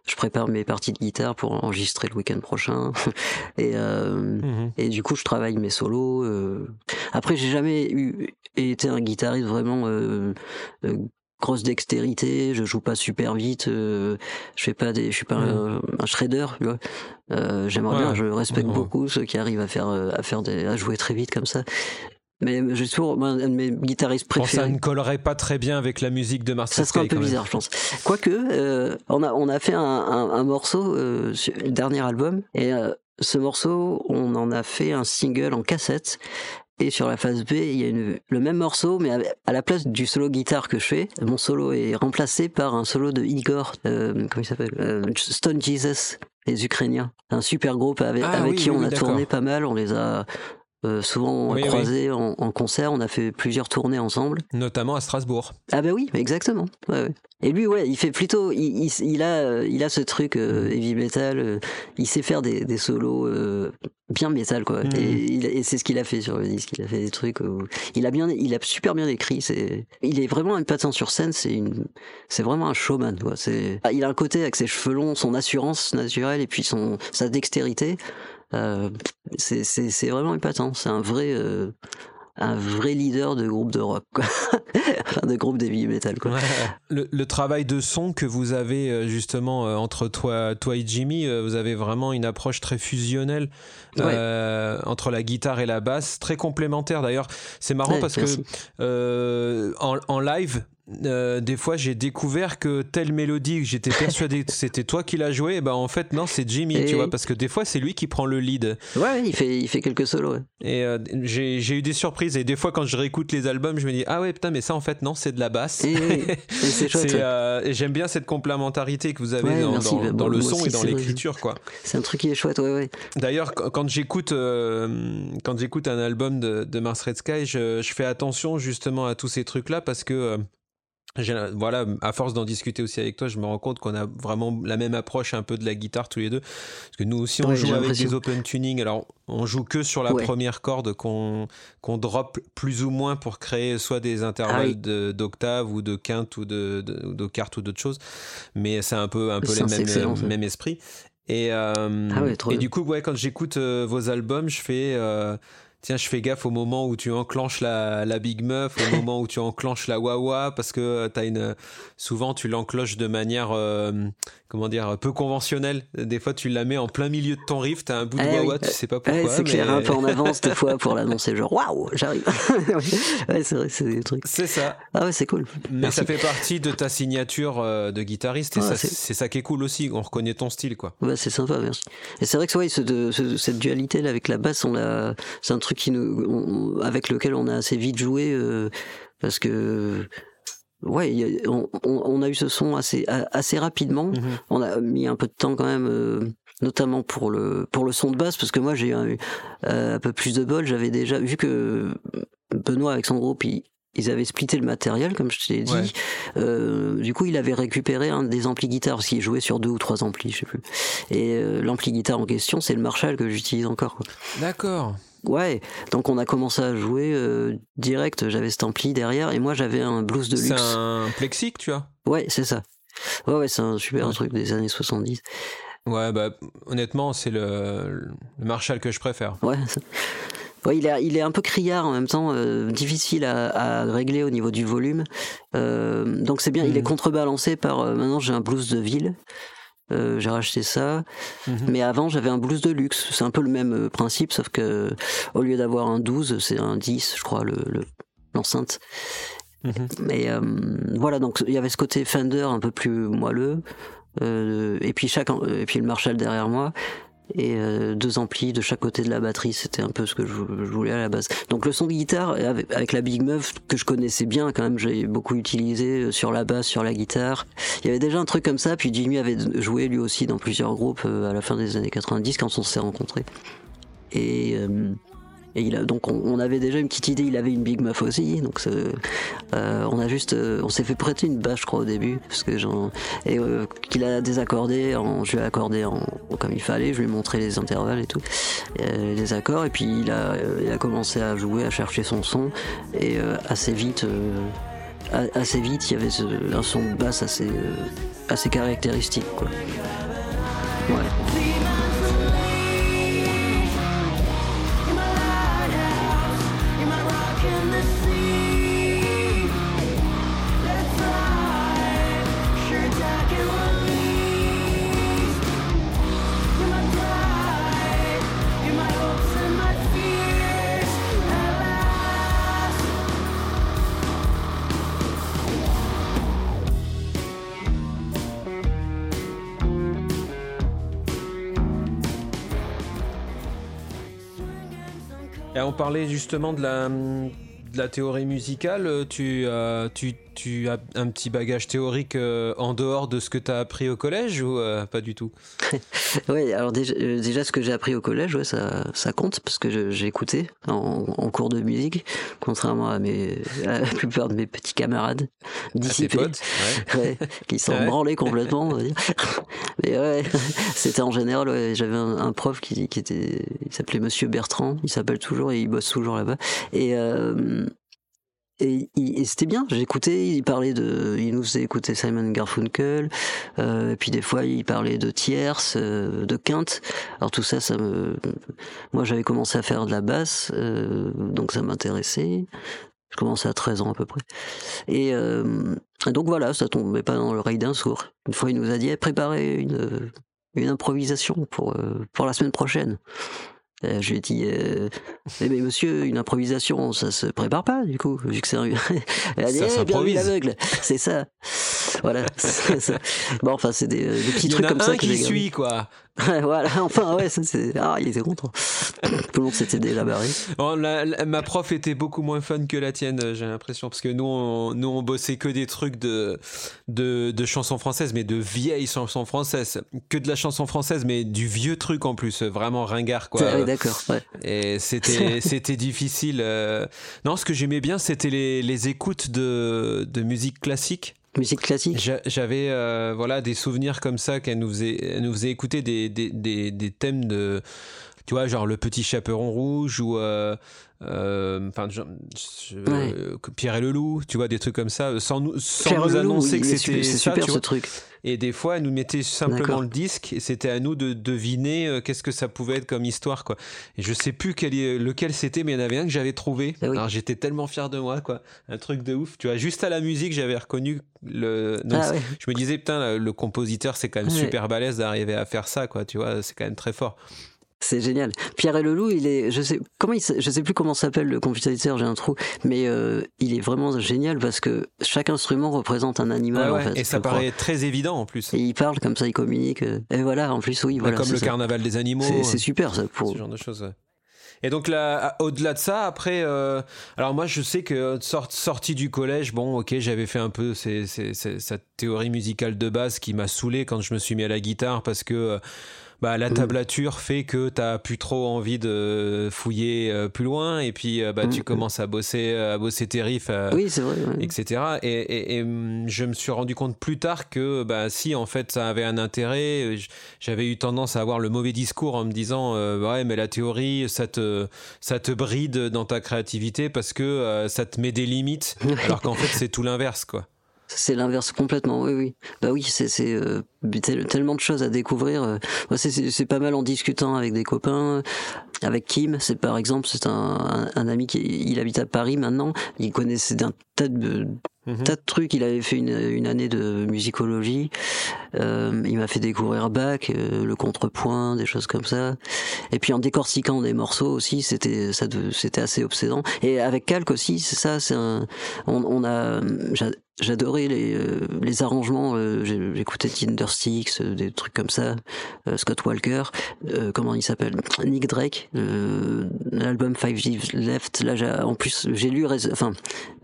[SPEAKER 2] Je prépare mes parties de guitare pour enregistrer le week-end prochain et mmh. et du coup je travaille mes solos. Après j'ai jamais eu été un guitariste vraiment grosse dextérité, je joue pas super vite, euh, je fais pas des, je suis pas un, un, shredder. Euh, J'aimerais bien, je respecte beaucoup ceux qui arrivent à faire, euh, à faire des, à jouer très vite comme ça. Mais j'ai toujours un de mes guitaristes préférés.
[SPEAKER 1] Bon, ça ne collerait pas très bien avec la musique de Marcel
[SPEAKER 2] Ça serait un peu bizarre, je pense. Quoique, euh, on a on a fait un, un, un morceau, le dernier album, et ce morceau, on en a fait un single en cassette et sur la phase B, il y a une, le même morceau, mais à la place du solo guitare que je fais, mon solo est remplacé par un solo de Igor, euh, comment il s'appelle euh, Stone Jesus, les Ukrainiens. Un super groupe avec, ah avec qui on a tourné pas mal, on les a euh, souvent croisés En, en, concert, on a fait plusieurs tournées ensemble.
[SPEAKER 1] Notamment à Strasbourg.
[SPEAKER 2] Ah bah oui, exactement. Ouais, ouais. Et lui, ouais, il fait plutôt, il, il, il a, il a ce truc euh, heavy metal. Euh, il sait faire des, des solos euh, bien métal, quoi. Mm. Et, et c'est ce qu'il a fait sur le disque. Il a fait des trucs. Où, il a bien, il a super bien écrit. C'est, il est vraiment une patin sur scène. C'est une, c'est vraiment un showman, quoi. C'est, il a un côté avec ses cheveux longs, son assurance naturelle et puis son sa dextérité. C'est vraiment épatant. C'est un vrai un vrai leader de groupe de rock, quoi. enfin, de groupe d'heavy metal. Quoi.
[SPEAKER 1] Le, travail de son que vous avez euh, justement euh, entre toi, toi et Jimmy, euh, vous avez vraiment une approche très fusionnelle entre la guitare et la basse, très complémentaire. D'ailleurs, c'est marrant parce que en, en live, euh, des fois j'ai découvert que telle mélodie que j'étais persuadé que c'était toi qui l'as joué et ben en fait non c'est Jimmy tu vois parce que des fois c'est lui qui prend le lead.
[SPEAKER 2] Ouais il fait il fait quelques solos
[SPEAKER 1] et euh, j'ai eu des surprises. Et des fois quand je réécoute les albums je me dis ah ouais putain mais ça en fait non c'est de la basse.
[SPEAKER 2] Et,
[SPEAKER 1] euh, et j'aime bien cette complémentarité que vous avez dans, dans, le son et dans l'écriture quoi.
[SPEAKER 2] C'est un truc qui est chouette ouais ouais.
[SPEAKER 1] D'ailleurs quand j'écoute quand j'écoute un album de, de Mars Red Sky je, je fais attention justement à tous ces trucs là parce que voilà, à force d'en discuter aussi avec toi, je me rends compte qu'on a vraiment la même approche un peu de la guitare tous les deux. Parce que nous aussi, on joue avec des open tuning. Alors, on joue que sur la première corde qu'on qu'on drop plus ou moins pour créer soit des intervalles ah d'octave ou de quinte ou de, de, de quarte ou d'autres choses. Mais c'est un peu, un peu les mêmes, même esprit. Et, euh, ah et du coup, ouais, quand j'écoute euh, vos albums, je fais. Euh, tiens, je fais gaffe au moment où tu enclenches la, la Big Muff, au moment où tu enclenches la Wawa, parce que euh, as une, souvent tu l'enclenches de manière, euh, comment dire, peu conventionnelle. Des fois, tu la mets en plein milieu de ton riff, t'as un bout de ah Wawa, tu sais pas pourquoi.
[SPEAKER 2] c'est clair, un peu en avance des fois pour l'annoncer, genre waouh, j'arrive. ouais, c'est vrai, c'est des trucs.
[SPEAKER 1] C'est ça.
[SPEAKER 2] Ah ouais, c'est cool.
[SPEAKER 1] Mais ça fait partie de ta signature euh, de guitariste et c'est ça qui est cool aussi. On reconnaît ton style, quoi.
[SPEAKER 2] Ouais, c'est sympa, merci. Et c'est vrai que ouais, cette dualité là avec la basse, on l'a, c'est un truc qui nous, avec lequel on a assez vite joué euh, parce que ouais, on, a eu ce son assez assez rapidement. Mhm. On a mis un peu de temps quand même, euh, notamment pour le pour le son de basse, parce que moi j'ai eu un peu plus de bol. J'avais déjà vu que Benoît avec son groupe, il, ils avaient splitté le matériel, comme je t'ai dit. Euh, du coup, il avait récupéré un des amplis guitare, parce qu'il jouait sur deux ou trois amplis, je sais plus. Et euh, l'ampli guitare en question, c'est le Marshall que j'utilise encore.
[SPEAKER 1] D'accord.
[SPEAKER 2] Ouais, donc on a commencé à jouer euh, direct. J'avais cet ampli derrière, et moi j'avais un blues de luxe.
[SPEAKER 1] C'est un Plexi tu vois
[SPEAKER 2] Ouais, c'est ça. Ouais, ouais, c'est un super truc des années 70.
[SPEAKER 1] Ouais, bah honnêtement, c'est le, le Marshall que je préfère.
[SPEAKER 2] Ouais. Ouais, il, est, il est un peu criard en même temps, euh, difficile à, à, régler au niveau du volume. Euh, donc c'est bien, il est mhm. contrebalancé par. Euh, maintenant j'ai un blues de ville. Euh, j'ai racheté ça, mhm. mais avant j'avais un blues de luxe. C'est un peu le même euh, principe, sauf que au lieu d'avoir un 12, c'est un 10, je crois, le l'enceinte. Le, mhm. Mais voilà, donc il y avait ce côté Fender un peu plus moelleux. et puis chaque, et puis le Marshall derrière moi et euh, deux amplis de chaque côté de la batterie. C'était un peu ce que je, voulais à la base. Donc le son de guitare avec, la Big Muff que je connaissais bien quand même, j'ai beaucoup utilisé euh, sur la basse, sur la guitare. Il y avait déjà un truc comme ça. Puis Jimmy avait joué lui aussi dans plusieurs groupes euh, à la fin des années 90 quand on s'est rencontrés. Et et donc on, avait déjà une petite idée, il avait une Big Muff aussi, donc euh, on a juste, euh, on s'est fait prêter une basse je crois au début, parce que et euh, qu'il a désaccordé, en, je lui ai accordé en, comme il fallait, je lui ai montré les intervalles et tout, les accords, et puis il a, commencé à jouer, à chercher son son, et assez vite, assez vite, il y avait un son de basse assez, caractéristique. Ouais.
[SPEAKER 1] On parlait justement de la, théorie musicale. Tu, euh, tu, tu as un petit bagage théorique euh, en dehors de ce que tu as appris au collège ou euh, pas du tout?
[SPEAKER 2] Oui, alors déjà, euh, déjà ce que j'ai appris au collège, ouais, ça, ça compte parce que j'ai écouté en, en, cours de musique, contrairement à, mes, à la plupart de mes petits camarades dissipés,
[SPEAKER 1] potes,
[SPEAKER 2] ouais. qui sont branlés complètement, on va dire. Mais ouais, c'était en général, j'avais un, un, prof qui, qui était, il s'appelait Monsieur Bertrand, il s'appelle toujours et il bosse toujours là-bas. Et et, c'était bien. J'écoutais, il parlait de, il nous faisait écouter Simon Garfunkel, euh, et puis des fois il parlait de tierce, euh, de quinte. Alors tout ça, ça me, moi j'avais commencé à faire de la basse, euh, donc ça m'intéressait. Je commençais à 13 ans à peu près. Et, donc voilà, ça tombait pas dans l'oreille d'un sourd. Une fois, il nous a dit eh, préparez une, une improvisation pour, pour la semaine prochaine. Euh, je lui ai dit, euh, eh mais monsieur, une improvisation, ça se prépare pas, du coup, vu que c'est un... Elle a dit,
[SPEAKER 1] ça
[SPEAKER 2] eh, l'aveugle, c'est ça. Voilà. bon, enfin, c'est des, des, petits trucs comme ça
[SPEAKER 1] que qui suit, quoi.
[SPEAKER 2] voilà, enfin, ouais, ça c'est. Ah, il était content. Tout le monde s'était déjà barré.
[SPEAKER 1] Oh, ma prof était beaucoup moins fun que la tienne, j'ai l'impression, parce que nous on, nous, on bossait que des trucs de, de, de, chansons françaises, mais de vieilles chansons françaises. Que de la chanson française, mais du vieux truc en plus, vraiment ringard, quoi.
[SPEAKER 2] D'accord, ouais.
[SPEAKER 1] Et c'était, c'était difficile. Euh. Non, ce que j'aimais bien, c'était les, les écoutes de, de musique classique.
[SPEAKER 2] Musique classique
[SPEAKER 1] J'avais euh, voilà, des souvenirs comme ça qu'elle nous faisait, nous faisait écouter des, des, des, thèmes de. Tu vois, genre Le Petit Chaperon Rouge ou. Euh, euh, enfin euh, Pierre et le loup tu vois des trucs comme ça sans nous sans nous annoncer que c'était
[SPEAKER 2] super ce truc.
[SPEAKER 1] Et des fois elle nous mettait simplement le disque et c'était à nous de deviner qu'est-ce que ça pouvait être comme histoire quoi. Et je sais plus quel, lequel c'était mais il y en avait un que j'avais trouvé. Ah alors j'étais tellement fier de moi quoi. Un truc de ouf tu vois. Juste à la musique j'avais reconnu le ah je me disais putain le compositeur c'est quand même super balèze d'arriver à faire ça quoi tu vois. C'est quand même très fort
[SPEAKER 2] c'est génial. Pierre et le loup, il est, je sais, comment il, je sais plus comment s'appelle le compositeur, j'ai un trou, mais euh, il est vraiment génial parce que chaque instrument représente un animal. En fait,
[SPEAKER 1] et ça paraît très évident en plus.
[SPEAKER 2] Et il parle comme ça, il communique. Euh, et voilà, en plus, oui, voilà.
[SPEAKER 1] Comme le carnaval des animaux.
[SPEAKER 2] C'est super ça pour.
[SPEAKER 1] Ce genre de choses. Et donc là, au-delà de ça, après, euh, alors moi je sais que sorti du collège, bon, ok, j'avais fait un peu cette théorie musicale de base qui m'a saoulé quand je me suis mis à la guitare parce que bah, la mm. tablature fait que tu n'as plus trop envie de fouiller euh, plus loin et puis euh, bah, tu mm. commences à bosser, à bosser tes riffs,
[SPEAKER 2] euh, oui, vrai,
[SPEAKER 1] etc. Et, et, mm, je me suis rendu compte plus tard que bah, si en fait ça avait un intérêt, j'avais eu tendance à avoir le mauvais discours en me disant ouais mais la théorie ça te, ça te bride dans ta créativité parce que ça te met des limites alors qu'en fait c'est tout l'inverse quoi.
[SPEAKER 2] C'est l'inverse complètement, oui, oui. Bah oui, c'est euh, tellement de choses à découvrir. Euh. c'est pas mal en discutant avec des copains. Avec Kim, c'est par exemple, c'est un, un, ami qui il habite à Paris maintenant. Il connaissait d'un tas de, Mhm. tas de trucs. Il avait fait une, une année de musicologie. Euh, il m'a fait découvrir Bach, euh, le contrepoint, des choses comme ça. Et puis en décortiquant des morceaux aussi, c'était ça, c'était assez obsédant. Et avec Calque aussi, c'est ça. C'est on, on a, j'adorais les, euh, les arrangements. Euh, j'écoutais Tindersticks, des trucs comme ça. Scott Walker, comment il s'appelle Nick Drake, l'album Five G Left. Là, en plus, j'ai lu, enfin,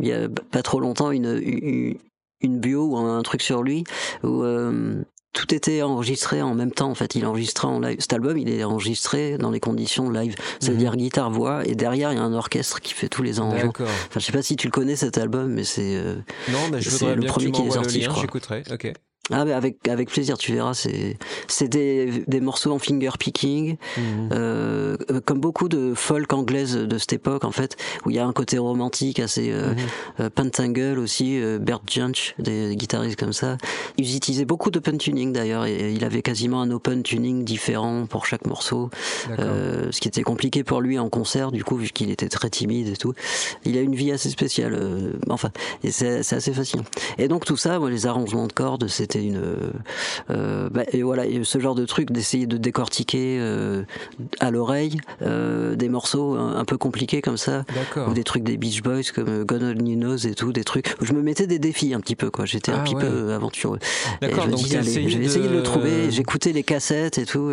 [SPEAKER 2] il y a pas trop longtemps une une, bio ou un truc sur lui où euh, tout était enregistré en même temps. En fait il enregistrait en live. Cet album il est enregistré dans les conditions live. C'est-à-dire mhm. guitare voix et derrière il y a un orchestre qui fait tous les arrangements enfin je sais pas si tu le connais cet album mais c'est euh,
[SPEAKER 1] non mais je le premier qui est sorti je crois. j'écouterai. Ok
[SPEAKER 2] ah mais avec avec plaisir, tu verras. C'est c'est des, des morceaux en finger picking, mhm. euh, comme beaucoup de folk anglaise de cette époque en fait, où il y a un côté romantique assez euh, mhm. euh Pentangle aussi, euh, Bert Junch, des, guitaristes comme ça. Ils utilisaient beaucoup d'open tuning d'ailleurs, et, il avait quasiment un open tuning différent pour chaque morceau, euh, ce qui était compliqué pour lui en concert du coup vu qu'il était très timide et tout. Il a une vie assez spéciale, euh, enfin, c'est assez facile. Et donc tout ça, moi, les arrangements de cordes, c'était une euh, bah, et voilà ce genre de truc d'essayer de décortiquer euh, à l'oreille euh, des morceaux un, peu compliqués comme ça. Ou des trucs des Beach Boys comme God Only Knows et tout des trucs. Où je me mettais des défis un petit peu quoi. J'étais un ah petit peu aventureux. Et je disais allez je vais essayer de le trouver. J'écoutais les cassettes et tout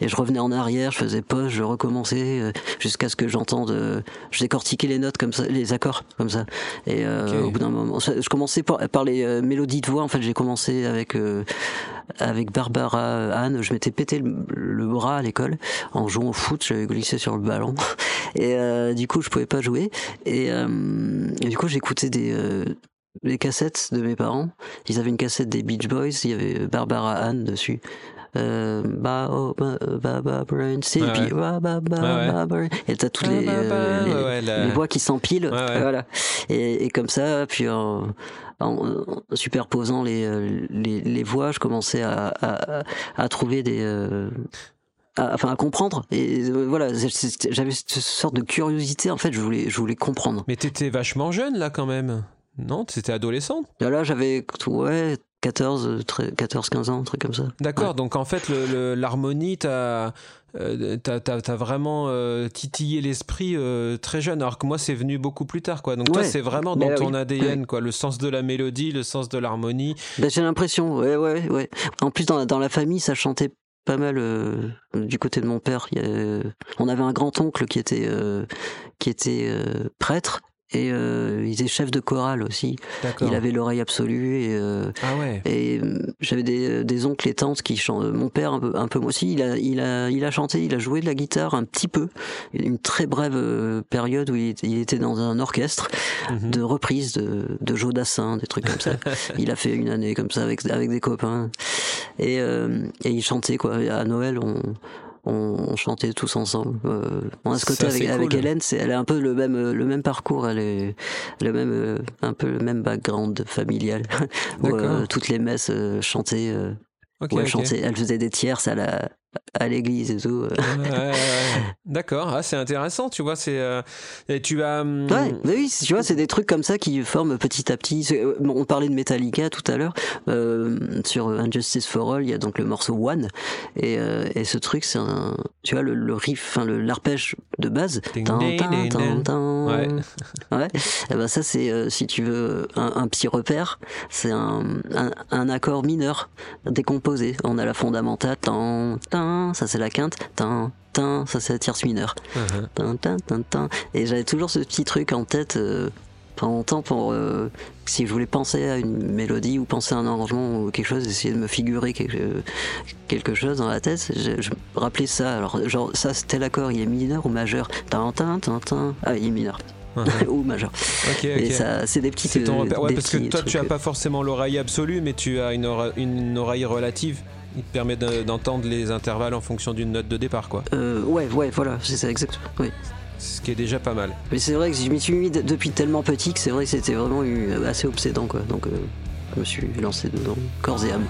[SPEAKER 2] et je revenais en arrière je faisais pause je recommençais jusqu'à ce que j'entende je décortiquais les notes comme ça les accords comme ça. Et au bout d'un moment je commençais par, par les mélodies de voix. En fait j'ai commencé avec euh, avec Barbara Anne. Je m'étais pété le, bras à l'école en jouant au foot. J'avais glissé sur le ballon et euh, du coup je pouvais pas jouer. Et, euh, du coup j'écoutais des cassettes de mes parents. Ils avaient une cassette des Beach Boys. Il y avait Barbara Anne dessus. Euh, bah, oh, bah, bah, bah,
[SPEAKER 1] Ouais,
[SPEAKER 2] puis, bah, bah, bah, bah, brain. et t'as toutes
[SPEAKER 1] Bah,
[SPEAKER 2] les,
[SPEAKER 1] bah,
[SPEAKER 2] euh,
[SPEAKER 1] bah,
[SPEAKER 2] les, voix qui s'empilent, voilà. Et, et comme ça, puis en, superposant les, euh, les, les voix, je commençais à, à, à trouver des, euh, à- enfin à comprendre. Et euh, voilà, j'avais cette sorte de curiosité. En fait, je voulais, je voulais comprendre.
[SPEAKER 1] Mais t'étais vachement jeune là quand même. Non, t'étais adolescente.
[SPEAKER 2] Et là, j'avais ouais 14, euh, très- 14, 15 ans, un truc comme ça.
[SPEAKER 1] D'accord, donc en fait l'harmonie t'a euh, t'as t'as vraiment euh, titillé l'esprit euh, très jeune, alors que moi c'est venu beaucoup plus tard quoi. Donc toi c'est vraiment dans ton
[SPEAKER 2] oui.
[SPEAKER 1] ADN quoi, le sens de la mélodie, le sens de l'harmonie.
[SPEAKER 2] Ben, j'ai l'impression, ouais, ouais, ouais. En plus, dans, la- dans la famille, ça chantait pas mal euh, du côté de mon père. Il y a- on avait un grand oncle qui était euh, qui était euh, prêtre et euh, il était chef de chorale aussi. Il avait l'oreille absolue et euh,
[SPEAKER 1] Ah ouais.
[SPEAKER 2] et euh, j'avais des, des oncles et tantes qui chantent. Mon père un peu, un peu moi aussi. Il a, il a, il a chanté, il a joué de la guitare un petit peu. Une très brève euh, période où il était, dans un orchestre
[SPEAKER 1] Mhm.
[SPEAKER 2] de reprises de, de Joe Dassin, des trucs comme ça. il a fait une année comme ça avec, avec des copains. Et, euh, et il chantait quoi. À Noël, on, on, on chantait tous ensemble. Euh, on a ce côté avec, avec. Hélène, c'est, elle a un peu le même, euh, le même parcours, elle est le même, euh, un peu le même background familial. Où, euh, toutes les messes euh, chantaient, euh,
[SPEAKER 1] Ok,
[SPEAKER 2] où elle
[SPEAKER 1] ok.
[SPEAKER 2] chantait, elle faisait des tierces à la, à l'église et tout. euh.
[SPEAKER 1] D'accord, ah, c'est intéressant, tu vois, c'est euh, et tu as hum,
[SPEAKER 2] Ouais, mais oui, tu vois, c'est des trucs comme ça qui forment petit à petit. Euh, bon, On parlait de Metallica tout à l'heure euh, sur Injustice for All. Il y a donc le morceau One et, et ce truc, c'est un, tu vois, le, le riff, enfin le l'arpège de base.
[SPEAKER 1] Ouais.
[SPEAKER 2] Ouais. Et ben ça, c'est si tu veux un, un petit repère, c'est un, un, un accord mineur décomposé. On a la fondamentale, tan, tan, ça c'est la quinte, tan, tan, ça c'est la tierce mineure.
[SPEAKER 1] Mhm.
[SPEAKER 2] Tin, tin, tin, tin. Et j'avais toujours ce petit truc en tête euh, pendant longtemps pour euh, si je voulais penser à une mélodie ou penser à un arrangement ou quelque chose, essayer de me figurer quelque, quelque chose dans la tête. Je, je me rappelais ça. Alors, genre, ça, c'était l'accord, il est mineur ou majeur? Tin, tin, tin, tin. Ah, il est mineur.
[SPEAKER 1] Mhm.
[SPEAKER 2] ou majeur.
[SPEAKER 1] Ok,
[SPEAKER 2] Et
[SPEAKER 1] ok.
[SPEAKER 2] ça, c'est des petits.
[SPEAKER 1] C'est ton
[SPEAKER 2] euh,
[SPEAKER 1] repère. Ouais, parce que toi, tu as
[SPEAKER 2] euh,
[SPEAKER 1] pas forcément l'oreille absolue, mais tu as une oreille relative. Il te permet de- d'entendre les intervalles en fonction d'une note de départ, quoi.
[SPEAKER 2] euh, ouais, ouais, voilà, c'est ça, exactement. Oui.
[SPEAKER 1] Ce qui est déjà pas mal.
[SPEAKER 2] Mais c'est vrai que je m'y suis mis de- depuis tellement petit que c'est vrai que c'était vraiment eu- assez obsédant, quoi. Donc, euh, je me suis lancé dedans, corps et âme.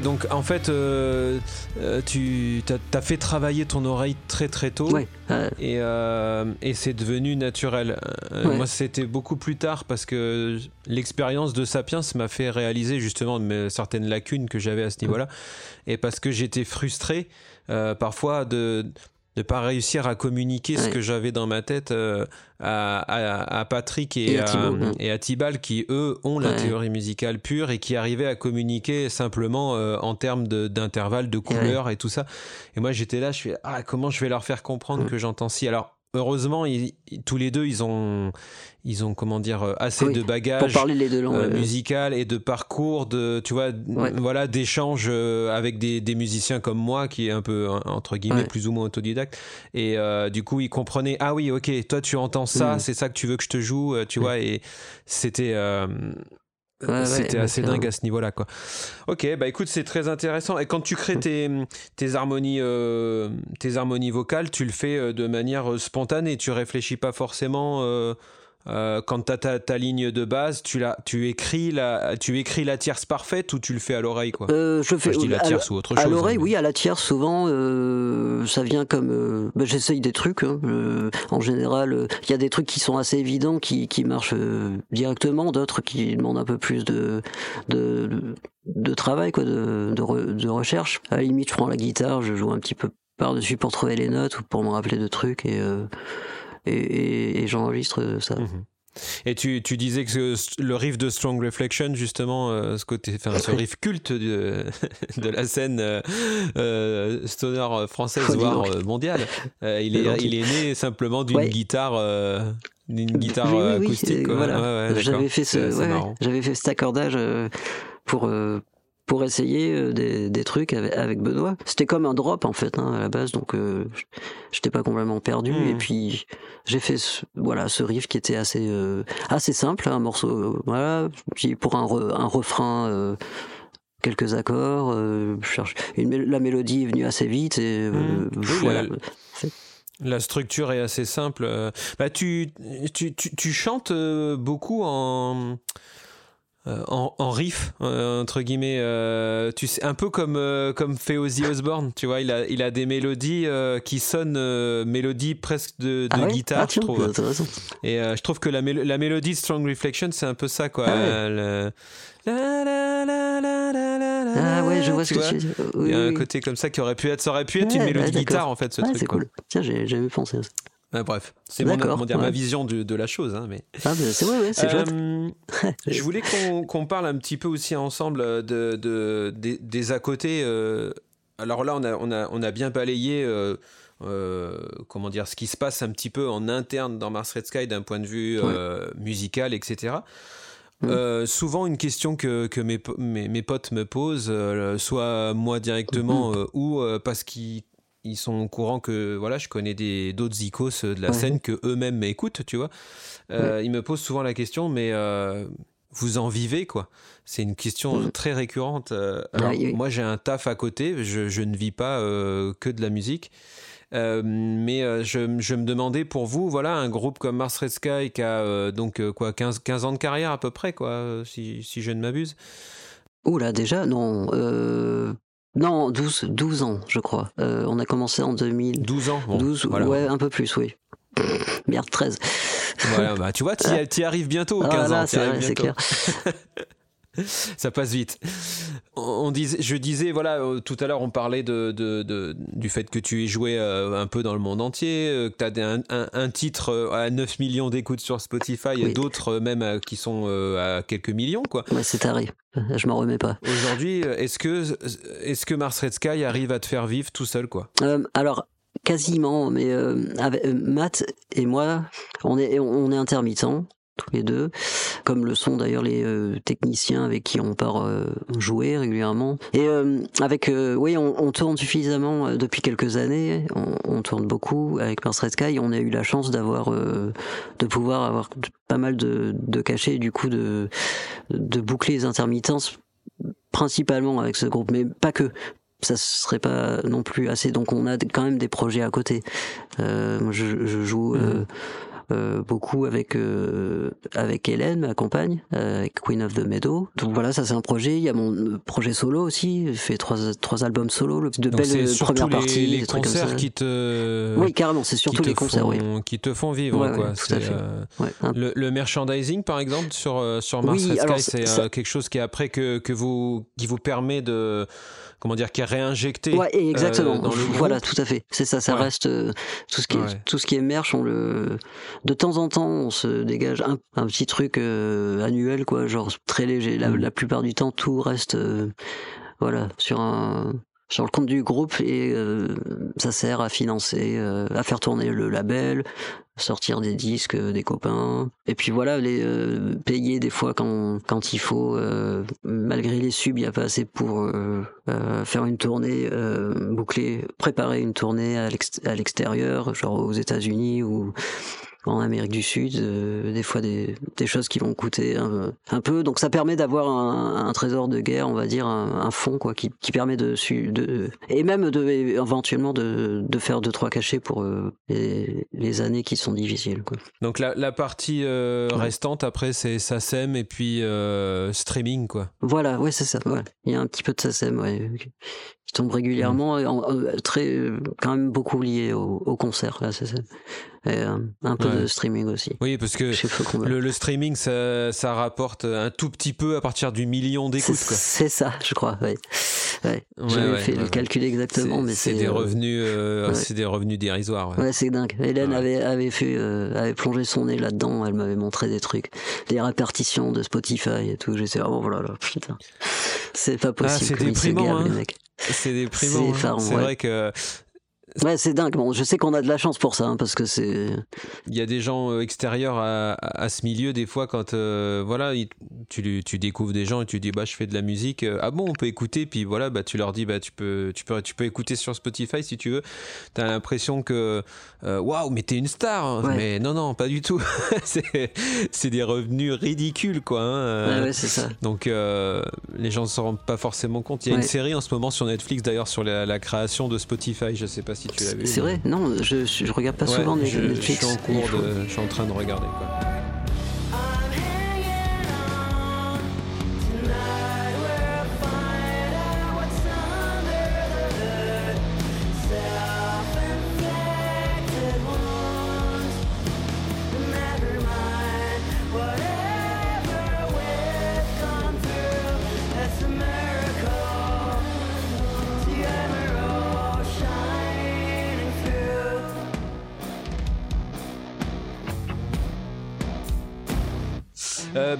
[SPEAKER 1] Ouais, donc en fait, euh, euh, tu as, fait travailler ton oreille très très tôt.
[SPEAKER 2] Ouais, euh,
[SPEAKER 1] Et, euh, et c'est devenu naturel.
[SPEAKER 2] Ouais.
[SPEAKER 1] Moi, c'était beaucoup plus tard parce que l'expérience de Sapiens m'a fait réaliser justement certaines lacunes que j'avais à ce niveau-là. Et parce que j'étais frustré parfois de ne pas réussir à communiquer ce que j'avais dans ma tête euh, à, à- à Patrick et,
[SPEAKER 2] Et à ouais.
[SPEAKER 1] et à Tibal qui, eux, ont la
[SPEAKER 2] Ouais.
[SPEAKER 1] théorie musicale pure et qui arrivaient à communiquer simplement euh, en termes de- d'intervalles, de, couleurs et tout ça. Et moi, j'étais là, je fais Ah, comment je vais leur faire comprendre
[SPEAKER 2] Mm.
[SPEAKER 1] que j'entends si Alors, heureusement, ils- tous les deux, ils ont, ils ont comment dire, euh, assez
[SPEAKER 2] Oui,
[SPEAKER 1] de bagages. euh,
[SPEAKER 2] ouais.
[SPEAKER 1] musical et de parcours de tu vois
[SPEAKER 2] Ouais.
[SPEAKER 1] voilà d'échanges euh, avec des, des musiciens comme moi qui est un peu entre guillemets
[SPEAKER 2] Ouais.
[SPEAKER 1] plus ou moins autodidacte et euh, du coup ils comprenaient ah oui ok toi tu entends ça
[SPEAKER 2] Mm.
[SPEAKER 1] c'est ça que tu veux que je te joue euh, tu
[SPEAKER 2] Mm.
[SPEAKER 1] vois et c'était euh,
[SPEAKER 2] Ouais,
[SPEAKER 1] c'était
[SPEAKER 2] ouais,
[SPEAKER 1] assez dingue
[SPEAKER 2] un-
[SPEAKER 1] à ce niveau-là, quoi. Ok, bah écoute, c'est très intéressant. Et quand tu crées
[SPEAKER 2] Mm.
[SPEAKER 1] tes, tes harmonies, euh, tes harmonies vocales, tu le fais euh, de manière euh, spontanée. Tu réfléchis pas forcément. euh, euh, quand tu as ta, ta ligne de base, tu, la, tu, écris la, tu écris la tierce parfaite ou tu le fais à l'oreille, quoi?
[SPEAKER 2] Euh, je fais
[SPEAKER 1] Enfin, je dis la
[SPEAKER 2] à-
[SPEAKER 1] tierce ou autre
[SPEAKER 2] À
[SPEAKER 1] chose.
[SPEAKER 2] l'oreille,
[SPEAKER 1] hein,
[SPEAKER 2] oui, à la tierce, souvent, euh, ça vient comme. euh, bah, J'essaye des trucs. hein, euh, en général, il y a des trucs qui sont assez évidents, qui, qui marchent directement, d'autres qui demandent un peu plus de, de, de, de travail, quoi, de, de, re- de recherche. À la limite, je prends la guitare, je joue un petit peu par-dessus pour trouver les notes ou pour me rappeler de trucs et, euh, et, et- et j'enregistre ça.
[SPEAKER 1] Mhm. Et tu, tu, disais que le riff de Strong Reflection, justement, euh, ce côté, enfin, ce riff culte de, de la scène euh, euh stoner française, voire euh, mondiale, il, est, il est né simplement d'une guitare. d'une guitare acoustique.
[SPEAKER 2] Voilà. j'avais fait ce, j'avais fait cet accordage pour pour essayer euh, des, des trucs avec, avec Benoît. C'était comme un drop en fait hein, à la base, donc euh, j'étais pas complètement perdu. Et hmm. puis j'ai fait ce, voilà ce riff qui était assez euh, assez simple, un morceau voilà. Puis pour un, un refrain quelques accords. je cherche la mélodie est venue assez vite et hmm. voilà.
[SPEAKER 1] La, structure est assez simple. Bah, tu, tu, tu, tu chantes beaucoup en, euh, en, riff euh, entre guillemets euh, tu sais un peu comme comme fait Ozzy Osbourne tu vois il a il a des mélodies qui sonnent mélodies presque de, ah guitare ah, je trouve. et je trouve que la, la mélodie Strong Reflection c'est un peu ça quoi. Ah,
[SPEAKER 2] ah ouais je vois ce que tu veux
[SPEAKER 1] il y a un côté comme ça qui aurait pu être ça aurait pu être une mélodie guitare en fait ce truc
[SPEAKER 2] c'est cool. Tiens j'ai jamais pensé à ça
[SPEAKER 1] bref, c'est mon, dire, ma vision de, de la chose. Hein, mais...
[SPEAKER 2] Ah, c'est ouais, c'est euh,
[SPEAKER 1] Je voulais qu'on parle un petit peu aussi ensemble de, de des, à côté. Euh, alors là, on a, on a, on a bien balayé. Euh, comment dire, ce qui se passe un petit peu en interne dans Mars Red Sky d'un point de vue musical, etc. Mm. souvent, une question que, que mes, mes, mes, potes me posent, soit moi directement mm. ou parce qu'ils ils sont au courant que voilà, je connais des d'autres icos de la scène que eux-mêmes m'écoutent, tu vois. Euh, Ils me posent souvent la question, mais euh, vous en vivez quoi? C'est une question très récurrente. Euh, alors, moi, j'ai un taf à côté. Je, je ne vis pas euh, que de la musique. mais je, je, me demandais pour vous, voilà, un groupe comme Mars Red Sky qui a donc quoi 15, 15 ans de carrière à peu près, quoi, si, si je ne m'abuse.
[SPEAKER 2] Oh là, déjà, non. Non, 12, 12 ans, je crois. Euh, on a commencé en 2000.
[SPEAKER 1] 12 ans
[SPEAKER 2] 12, ouais, un peu plus, oui. Merde, 13.
[SPEAKER 1] Voilà, bah, tu vois, tu y, arrives bientôt, 15 ah, ans. C'est clair. ça passe vite. On disait, je disais, voilà, euh, tout à l'heure, on parlait de, de, du fait que tu es joué euh, un peu dans le monde entier, euh, que tu as un, un, titre à 9 millions d'écoutes sur Spotify et d'autres même qui sont à quelques millions, quoi.
[SPEAKER 2] Ouais, c'est taré. Je m'en remets pas.
[SPEAKER 1] Aujourd'hui, est-ce que, est-ce que Mars Red Sky arrive à te faire vivre tout seul, quoi?
[SPEAKER 2] Alors, quasiment, mais avec, Matt et moi, on est, on est intermittents tous les deux, comme le sont d'ailleurs les euh, techniciens avec qui on part euh, jouer régulièrement. Et euh, avec, oui, on, tourne suffisamment depuis quelques années, on, tourne beaucoup avec Mars Red Sky. On a eu la chance d'avoir, de pouvoir avoir pas mal de, de cachets, du coup de, de boucler les intermittences principalement avec ce groupe, mais pas que ça serait pas non plus assez. Donc on a quand même des projets à côté. je, je, joue. Mmh. Euh, beaucoup avec euh, avec Hélène, ma compagne, euh, avec Queen of the Meadow. Donc voilà, ça c'est un projet. Il y a mon projet solo aussi. J'ai fait trois trois albums solo, de belles premières les, parties,
[SPEAKER 1] les concerts qui te.
[SPEAKER 2] Oui, carrément, c'est surtout les concerts, oui.
[SPEAKER 1] qui te font vivre, quoi.
[SPEAKER 2] tout à fait.
[SPEAKER 1] le, le, merchandising, par exemple, sur sur Mars oui, Sky, c'est quelque chose qui après que que vous qui vous permet de comment dire, qui est réinjecté.
[SPEAKER 2] Ouais, exactement. dans le voilà, tout à fait. C'est ça, ça reste tout ce qui est, tout ce qui émerge, on le de temps en temps, on se dégage un, un petit truc euh, annuel, quoi, genre très léger. La, mm. la, plupart du temps, tout reste, euh, voilà, sur un sur le compte du groupe et euh, ça sert à financer, à faire tourner le label, sortir des disques des copains. Et puis voilà les payer des fois quand quand il faut malgré les subs il y a pas assez pour faire une tournée boucler préparer une tournée à l'extérieur genre aux États-Unis ou en Amérique du Sud, euh, des fois des, des, choses qui vont coûter un, un peu. Donc ça permet d'avoir un, un, trésor de guerre, on va dire, un, un fonds quoi, qui, qui permet de, de et même de éventuellement de, de faire deux trois cachets pour euh, les, les, années qui sont difficiles. Quoi.
[SPEAKER 1] Donc la, la partie euh, restante après c'est SACEM et puis streaming quoi.
[SPEAKER 2] Voilà, ouais c'est ça. Ouais. Il y a un petit peu de SACEM, ouais, qui tombe régulièrement, mmh. très quand même beaucoup lié au, au concert là, c'est ça et euh, un peu de streaming aussi.
[SPEAKER 1] Oui, parce que le, le, streaming, ça, ça, rapporte un tout petit peu à partir du million d'écoutes.
[SPEAKER 2] C'est ça, je crois. Ouais, j'avais fait le calcul exactement, mais
[SPEAKER 1] c'est des revenus, c'est des revenus dérisoires.
[SPEAKER 2] Ouais, c'est dingue. Hélène avait avait fait, avait plongé son nez là-dedans. Elle m'avait montré des trucs, des répartitions de Spotify et tout. J'étais oh voilà, putain, c'est pas ah, possible.
[SPEAKER 1] c'est déprimant, hein. C'est déprimant. C'est hein. vrai que
[SPEAKER 2] Ouais, c'est dingue. Bon, je sais qu'on a de la chance pour ça, hein, parce que c'est.
[SPEAKER 1] Il y a des gens euh, extérieurs à, à, ce milieu, des fois, quand euh, voilà, tu, tu découvres des gens et tu dis, bah, je fais de la musique. Euh, ah bon, on peut écouter, puis voilà, bah, tu leur dis, bah, tu peux, tu peux, tu peux écouter sur Spotify si tu veux. T'as l'impression que, waouh, mais t'es une star. Hein. Mais non, non, pas du tout. c'est des revenus ridicules, quoi.
[SPEAKER 2] Hein. Ouais, c'est ça.
[SPEAKER 1] Donc, les gens ne s'en rendent pas forcément compte. Il y a une série en ce moment sur Netflix, d'ailleurs, sur la, la création de Spotify. Je sais pas
[SPEAKER 2] c'est vrai, non, je, je regarde pas souvent
[SPEAKER 1] je, Netflix. Je suis en cours de, je suis en train de regarder quoi.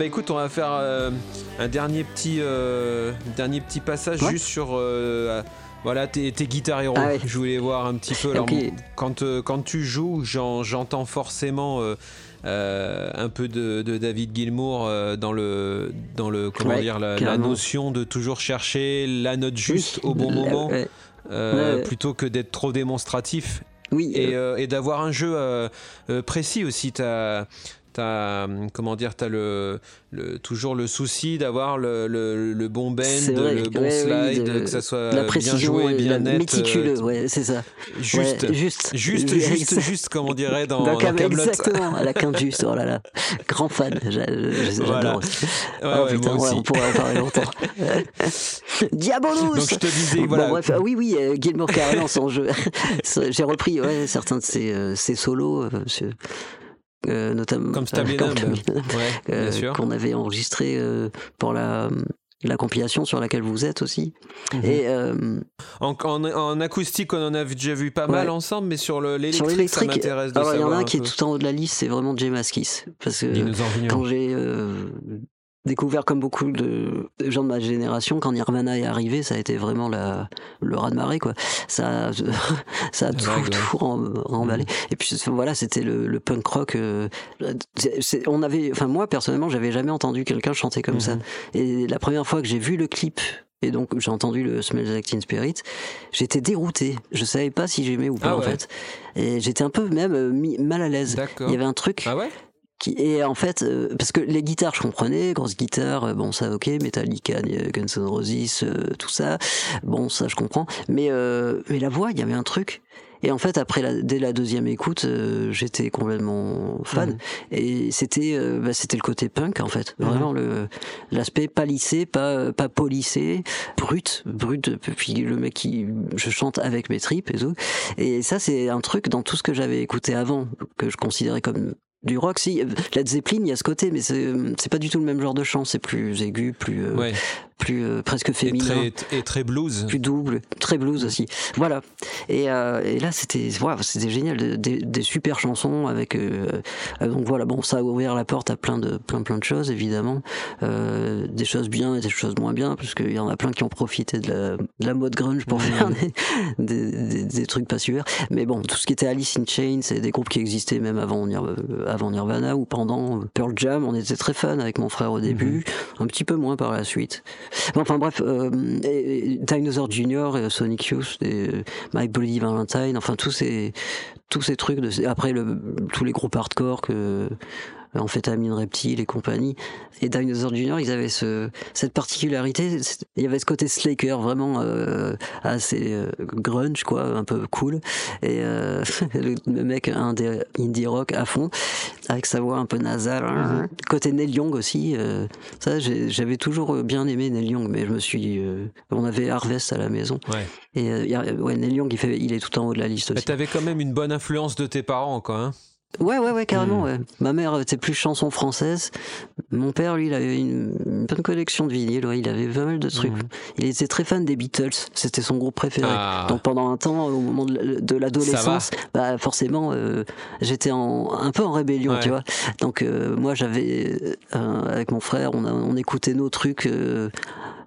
[SPEAKER 1] Bah écoute, on va faire euh, un dernier petit, euh, dernier petit passage juste sur voilà tes, tes guitares héros. Ah Je voulais voir un petit peu. Alors, quand, quand tu joues, j'entends forcément un peu de, David Gilmour dans le, dans le comment dire la, notion de toujours chercher la note juste au bon moment. plutôt que d'être trop démonstratif
[SPEAKER 2] oui,
[SPEAKER 1] et, et d'avoir un jeu précis aussi. As, t'as comment dire t'as le, le toujours le souci d'avoir le, le, bon bend le bon slide que ça soit bien joué bien net
[SPEAKER 2] méticuleux euh, ouais c'est ça.
[SPEAKER 1] juste, juste. juste juste juste comme on dirait dans, dans,
[SPEAKER 2] exactement à la quinte juste oh là là. Grand fan j'adore.
[SPEAKER 1] Oh, putain, moi aussi.
[SPEAKER 2] on pourrait en parler longtemps. Diabolus
[SPEAKER 1] donc je te disais voilà.
[SPEAKER 2] Bref, oui oui euh, Gilmore Carlin son jeu. J'ai repris ouais, certains de ses, euh, ses solos euh, notamment
[SPEAKER 1] comme Stablinum,
[SPEAKER 2] euh, qu'on avait enregistré euh, pour la la compilation sur laquelle vous êtes aussi. Mhm. Et
[SPEAKER 1] en, en, acoustique, on en a déjà vu pas mal ensemble, mais sur l'électrique, ça m'intéresse de
[SPEAKER 2] alors,
[SPEAKER 1] Il
[SPEAKER 2] y en a
[SPEAKER 1] un
[SPEAKER 2] qui est tout en haut de la liste, c'est vraiment Jay Maskis. Parce que quand j'ai découvert comme beaucoup de gens de ma génération quand Nirvana est arrivé ça a été vraiment la, le raz de marée quoi ça ça a tout, tout remballé et puis voilà c'était le, le, punk rock euh, on avait enfin moi personnellement j'avais jamais entendu quelqu'un chanter comme ça mhm. et la première fois que j'ai vu le clip et donc j'ai entendu le Smells Like Teen Spirit. J'étais dérouté. Je savais pas si j'aimais ou pas ah en fait. Et j'étais un peu même euh, mal à l'aise. Il y avait un truc.
[SPEAKER 1] Ah ouais?
[SPEAKER 2] Qui et en fait euh, parce que les guitares je comprenais grosses guitares euh, bon ça ok Metallica Guns N' Roses euh, tout ça bon ça je comprends mais mais la voix il y avait un truc et en fait, après la, dès la deuxième écoute, j'étais complètement fan. Mhm. Et c'était, bah, c'était le côté punk en fait, mhm. vraiment le l'aspect pas lissé, pas pas polissé, brut, brut. Puis le mec qui, je chante avec mes tripes et tout. Et ça, c'est un truc dans tout ce que j'avais écouté avant que je considérais comme du rock, si. Led Zeppelin, il y a ce côté, mais c'est pas du tout le même genre de chant. C'est plus aigu, plus. Euh, plus euh, presque féminin.
[SPEAKER 1] Et très, et très, blues.
[SPEAKER 2] Plus double, très blues aussi. Voilà. Et, euh, et là, c'était c'était génial. Des, des, super chansons avec. Euh, donc voilà, bon, ça a ouvert la porte à plein de, plein, plein de choses, évidemment. des choses bien et des choses moins bien, parce qu'il y en a plein qui ont profité de la, de la mode grunge pour faire des, des, des, trucs pas super. Mais bon, tout ce qui était Alice in Chains, c'est des groupes qui existaient même avant, avant Nirvana ou pendant Pearl Jam, on était très fans avec mon frère au début, mhm. un petit peu moins par la suite. Enfin bref, euh, Dinosaur Junior, Sonic Youth, et My Bloody Valentine, enfin tous ces tous ces trucs après le, tous les groupes hardcore que Amphétamine Reptile et compagnie. Et Dinosaur Junior, ils avaient ce, cette particularité, il y avait ce côté Slaker vraiment euh, assez euh, grunge, quoi, un peu cool. Et euh, le mec indie rock à fond, avec sa voix un peu nasale. Hein. Mm-hmm. Côté Neil Young aussi, ça j'avais toujours bien aimé Neil Young, mais je me suis... On avait Harvest à la maison.
[SPEAKER 1] Ouais.
[SPEAKER 2] Et ouais, Neil Young, il, fait, il est tout en haut de la liste aussi.
[SPEAKER 1] T'avais quand même une bonne influence de tes parents, quoi. Hein
[SPEAKER 2] Ouais, ouais, ouais, carrément. Ouais. Ma mère était plus chanson française. Mon père, lui, il avait une, bonne collection de vinyles. Ouais, il avait pas mal de trucs. Il était très fan des Beatles. C'était son groupe préféré.
[SPEAKER 1] Ah.
[SPEAKER 2] Donc pendant un temps, au moment de, l'adolescence, bah forcément, euh, j'étais un peu en rébellion,
[SPEAKER 1] Ouais.
[SPEAKER 2] tu vois. Donc euh, moi, j'avais euh, avec mon frère, on, a, on écoutait nos trucs.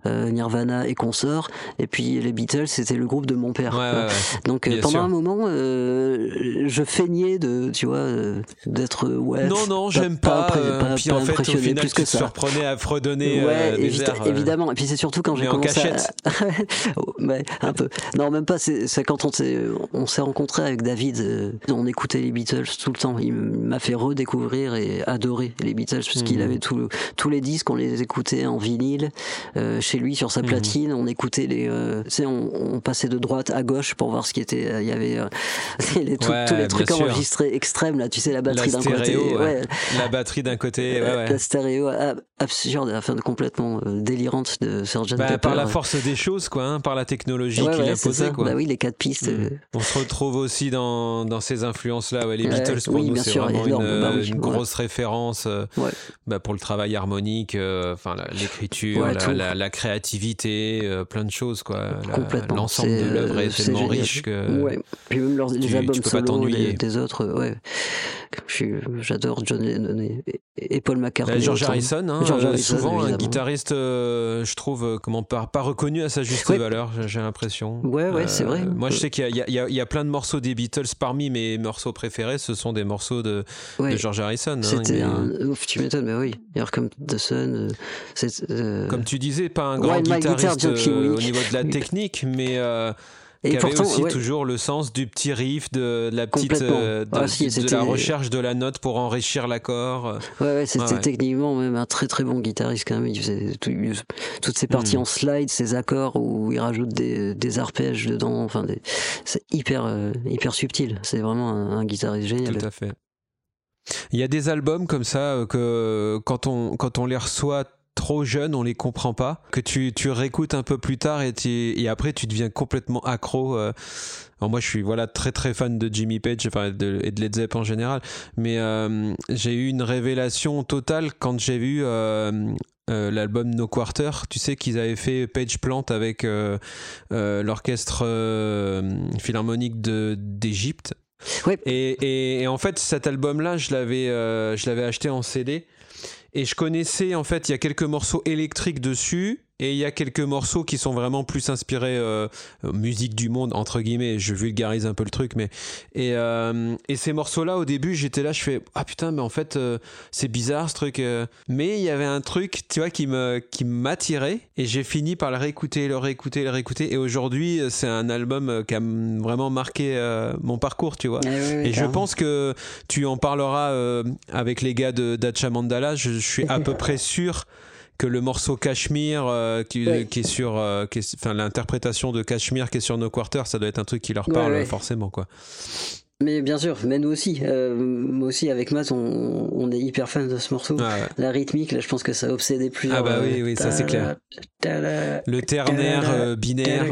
[SPEAKER 2] Euh, Nirvana et consorts et puis les Beatles c'était le groupe de mon père
[SPEAKER 1] Ouais,
[SPEAKER 2] quoi.
[SPEAKER 1] ouais, ouais.
[SPEAKER 2] Donc euh,
[SPEAKER 1] Bien
[SPEAKER 2] pendant
[SPEAKER 1] sûr.
[SPEAKER 2] un moment, euh, je feignais de, tu vois, euh, d'être euh, ouais.
[SPEAKER 1] Non, non,
[SPEAKER 2] pas-
[SPEAKER 1] j'aime pas.
[SPEAKER 2] impré-
[SPEAKER 1] euh,
[SPEAKER 2] pas-
[SPEAKER 1] puis
[SPEAKER 2] pas
[SPEAKER 1] en fait, au
[SPEAKER 2] impressionné
[SPEAKER 1] final,
[SPEAKER 2] plus
[SPEAKER 1] tu
[SPEAKER 2] que
[SPEAKER 1] te
[SPEAKER 2] ça.
[SPEAKER 1] surprenais à fredonner
[SPEAKER 2] Ouais,
[SPEAKER 1] des
[SPEAKER 2] évi-
[SPEAKER 1] airs,
[SPEAKER 2] évidemment. Et puis c'est surtout quand j'ai
[SPEAKER 1] mais en
[SPEAKER 2] commencé.
[SPEAKER 1] cachette.
[SPEAKER 2] À... ouais, un peu. Non, même pas. C'est quand on s'est on s'est rencontré avec David. on écoutait les Beatles tout le temps. Il m'a fait redécouvrir et adorer les Beatles puisqu'il
[SPEAKER 1] Mhm.
[SPEAKER 2] avait tout, tous les disques. On les écoutait en vinyle euh, chez lui sur sa
[SPEAKER 1] Mhm.
[SPEAKER 2] platine. On écoutait les. euh, tu sais, on, on passait de droite à gauche pour voir ce qui était. euh, Il y avait euh, les, tout-
[SPEAKER 1] Ouais,
[SPEAKER 2] tous les trucs
[SPEAKER 1] sûr.
[SPEAKER 2] enregistrés extrêmes là. Tu sais la batterie d'un côté.
[SPEAKER 1] stéréo, ouais.
[SPEAKER 2] ouais.
[SPEAKER 1] la batterie d'un côté.
[SPEAKER 2] La stéréo ah, absurde, enfin complètement délirante de Sgt.
[SPEAKER 1] Bah,
[SPEAKER 2] Pepper.
[SPEAKER 1] par la force des choses, quoi, hein, par la technologie qu'il a posée, quoi.
[SPEAKER 2] Bah oui, les quatre pistes.
[SPEAKER 1] Mm. On se retrouve aussi dans, dans ces influences-là. Ouais, les Beatles, pour
[SPEAKER 2] oui,
[SPEAKER 1] nous, c'est
[SPEAKER 2] sûr,
[SPEAKER 1] vraiment
[SPEAKER 2] énorme.
[SPEAKER 1] une,
[SPEAKER 2] Bah oui,
[SPEAKER 1] une
[SPEAKER 2] ouais.
[SPEAKER 1] grosse référence bah, pour le travail harmonique, enfin l'écriture, la, la créativité, euh, plein de choses. quoi. L'ensemble de l'œuvre est
[SPEAKER 2] euh,
[SPEAKER 1] tellement
[SPEAKER 2] génial.
[SPEAKER 1] riche que.
[SPEAKER 2] Ouais. Puis même leurs-
[SPEAKER 1] tu-
[SPEAKER 2] les albums
[SPEAKER 1] tu peux pas
[SPEAKER 2] solo des, des autres, ouais. J'adore John Lennon et, et Paul McCartney.
[SPEAKER 1] Bah, George. Harrison, hein,
[SPEAKER 2] George
[SPEAKER 1] euh,
[SPEAKER 2] Harrison,
[SPEAKER 1] souvent un guitariste, euh, je trouve, comment pas, pas reconnu à sa juste
[SPEAKER 2] Ouais.
[SPEAKER 1] valeur, j'ai- l'impression.
[SPEAKER 2] Ouais, ouais, c'est vrai.
[SPEAKER 1] Moi, je sais qu'il y, y y a- il y a plein de morceaux des Beatles. Parmi mes morceaux préférés, ce sont des morceaux de,
[SPEAKER 2] Ouais.
[SPEAKER 1] de George Harrison. hein,
[SPEAKER 2] C'était
[SPEAKER 1] mais,
[SPEAKER 2] un. Tu m'étonnes, mais oui. D'ailleurs, comme The Sun. c'est,
[SPEAKER 1] Comme tu disais, pas un grand
[SPEAKER 2] guitare,
[SPEAKER 1] guitariste euh, au niveau de la technique, mais euh,
[SPEAKER 2] et
[SPEAKER 1] qui avait aussi
[SPEAKER 2] ouais,
[SPEAKER 1] toujours le sens du petit riff, de, de la petite, euh, de,
[SPEAKER 2] Ah, si,
[SPEAKER 1] de
[SPEAKER 2] c'était-
[SPEAKER 1] la recherche de la note pour enrichir l'accord.
[SPEAKER 2] Ouais, ouais, c'était
[SPEAKER 1] ouais.
[SPEAKER 2] techniquement même un très très bon guitariste quand même. Il faisait tout- toutes ces parties
[SPEAKER 1] Mm.
[SPEAKER 2] en slide, ces accords où il rajoute des, des arpèges dedans. Enfin, c'est hyper euh, hyper subtil. C'est vraiment un, un guitariste génial.
[SPEAKER 1] Tout à fait. Il y a des albums comme ça euh, que quand on, quand on les reçoit trop jeunes, on les comprend pas, que tu, tu réécoutes un peu plus tard et, tu- et après tu deviens complètement accro. euh. Alors moi je suis voilà très très fan de Jimmy Page enfin, de- et de Led Zepp en général, mais euh, j'ai eu une révélation totale quand j'ai vu euh, euh, l'album No Quarter. Tu sais qu'ils avaient fait Page Plant avec euh, euh, l'orchestre philharmonique d'Égypte.
[SPEAKER 2] Ouais.
[SPEAKER 1] Et, et- et en fait, cet album-là, je l'avais, je l'avais acheté en CD. Et je connaissais, en fait, il y a quelques morceaux électriques dessus. Et il y a quelques morceaux qui sont vraiment plus inspirés euh, euh, musique du monde, entre guillemets. Je vulgarise un peu le truc, mais. Et, euh, et ces morceaux-là, au début, j'étais là, je fais Ah putain, mais en fait, euh, c'est bizarre ce truc. Mais il y avait un truc, tu vois, qui me qui m'attirait. Et j'ai fini par le réécouter, le réécouter, le réécouter. Et aujourd'hui, c'est un album qui a vraiment marqué mon parcours, tu vois.
[SPEAKER 2] Ouais,
[SPEAKER 1] Et je pense que tu en parleras avec les gars de Dacha Mandala. Je, je suis à peu près sûr que le morceau Cashmere, euh, qui,
[SPEAKER 2] Ouais.
[SPEAKER 1] qui est sur, euh, enfin l'interprétation de Cashmere qui est sur No Quarter, ça doit être un truc qui leur parle
[SPEAKER 2] ouais.
[SPEAKER 1] forcément, quoi.
[SPEAKER 2] Mais bien sûr, mais nous aussi. Euh, moi aussi, avec Matt, on, on est hyper fan de ce morceau.
[SPEAKER 1] Ah.
[SPEAKER 2] La rythmique, là, je pense que ça a obsédé plusieurs.
[SPEAKER 1] Ah bah oui,
[SPEAKER 2] euh,
[SPEAKER 1] oui, ça, c'est clair. Le ternaire euh, binaire.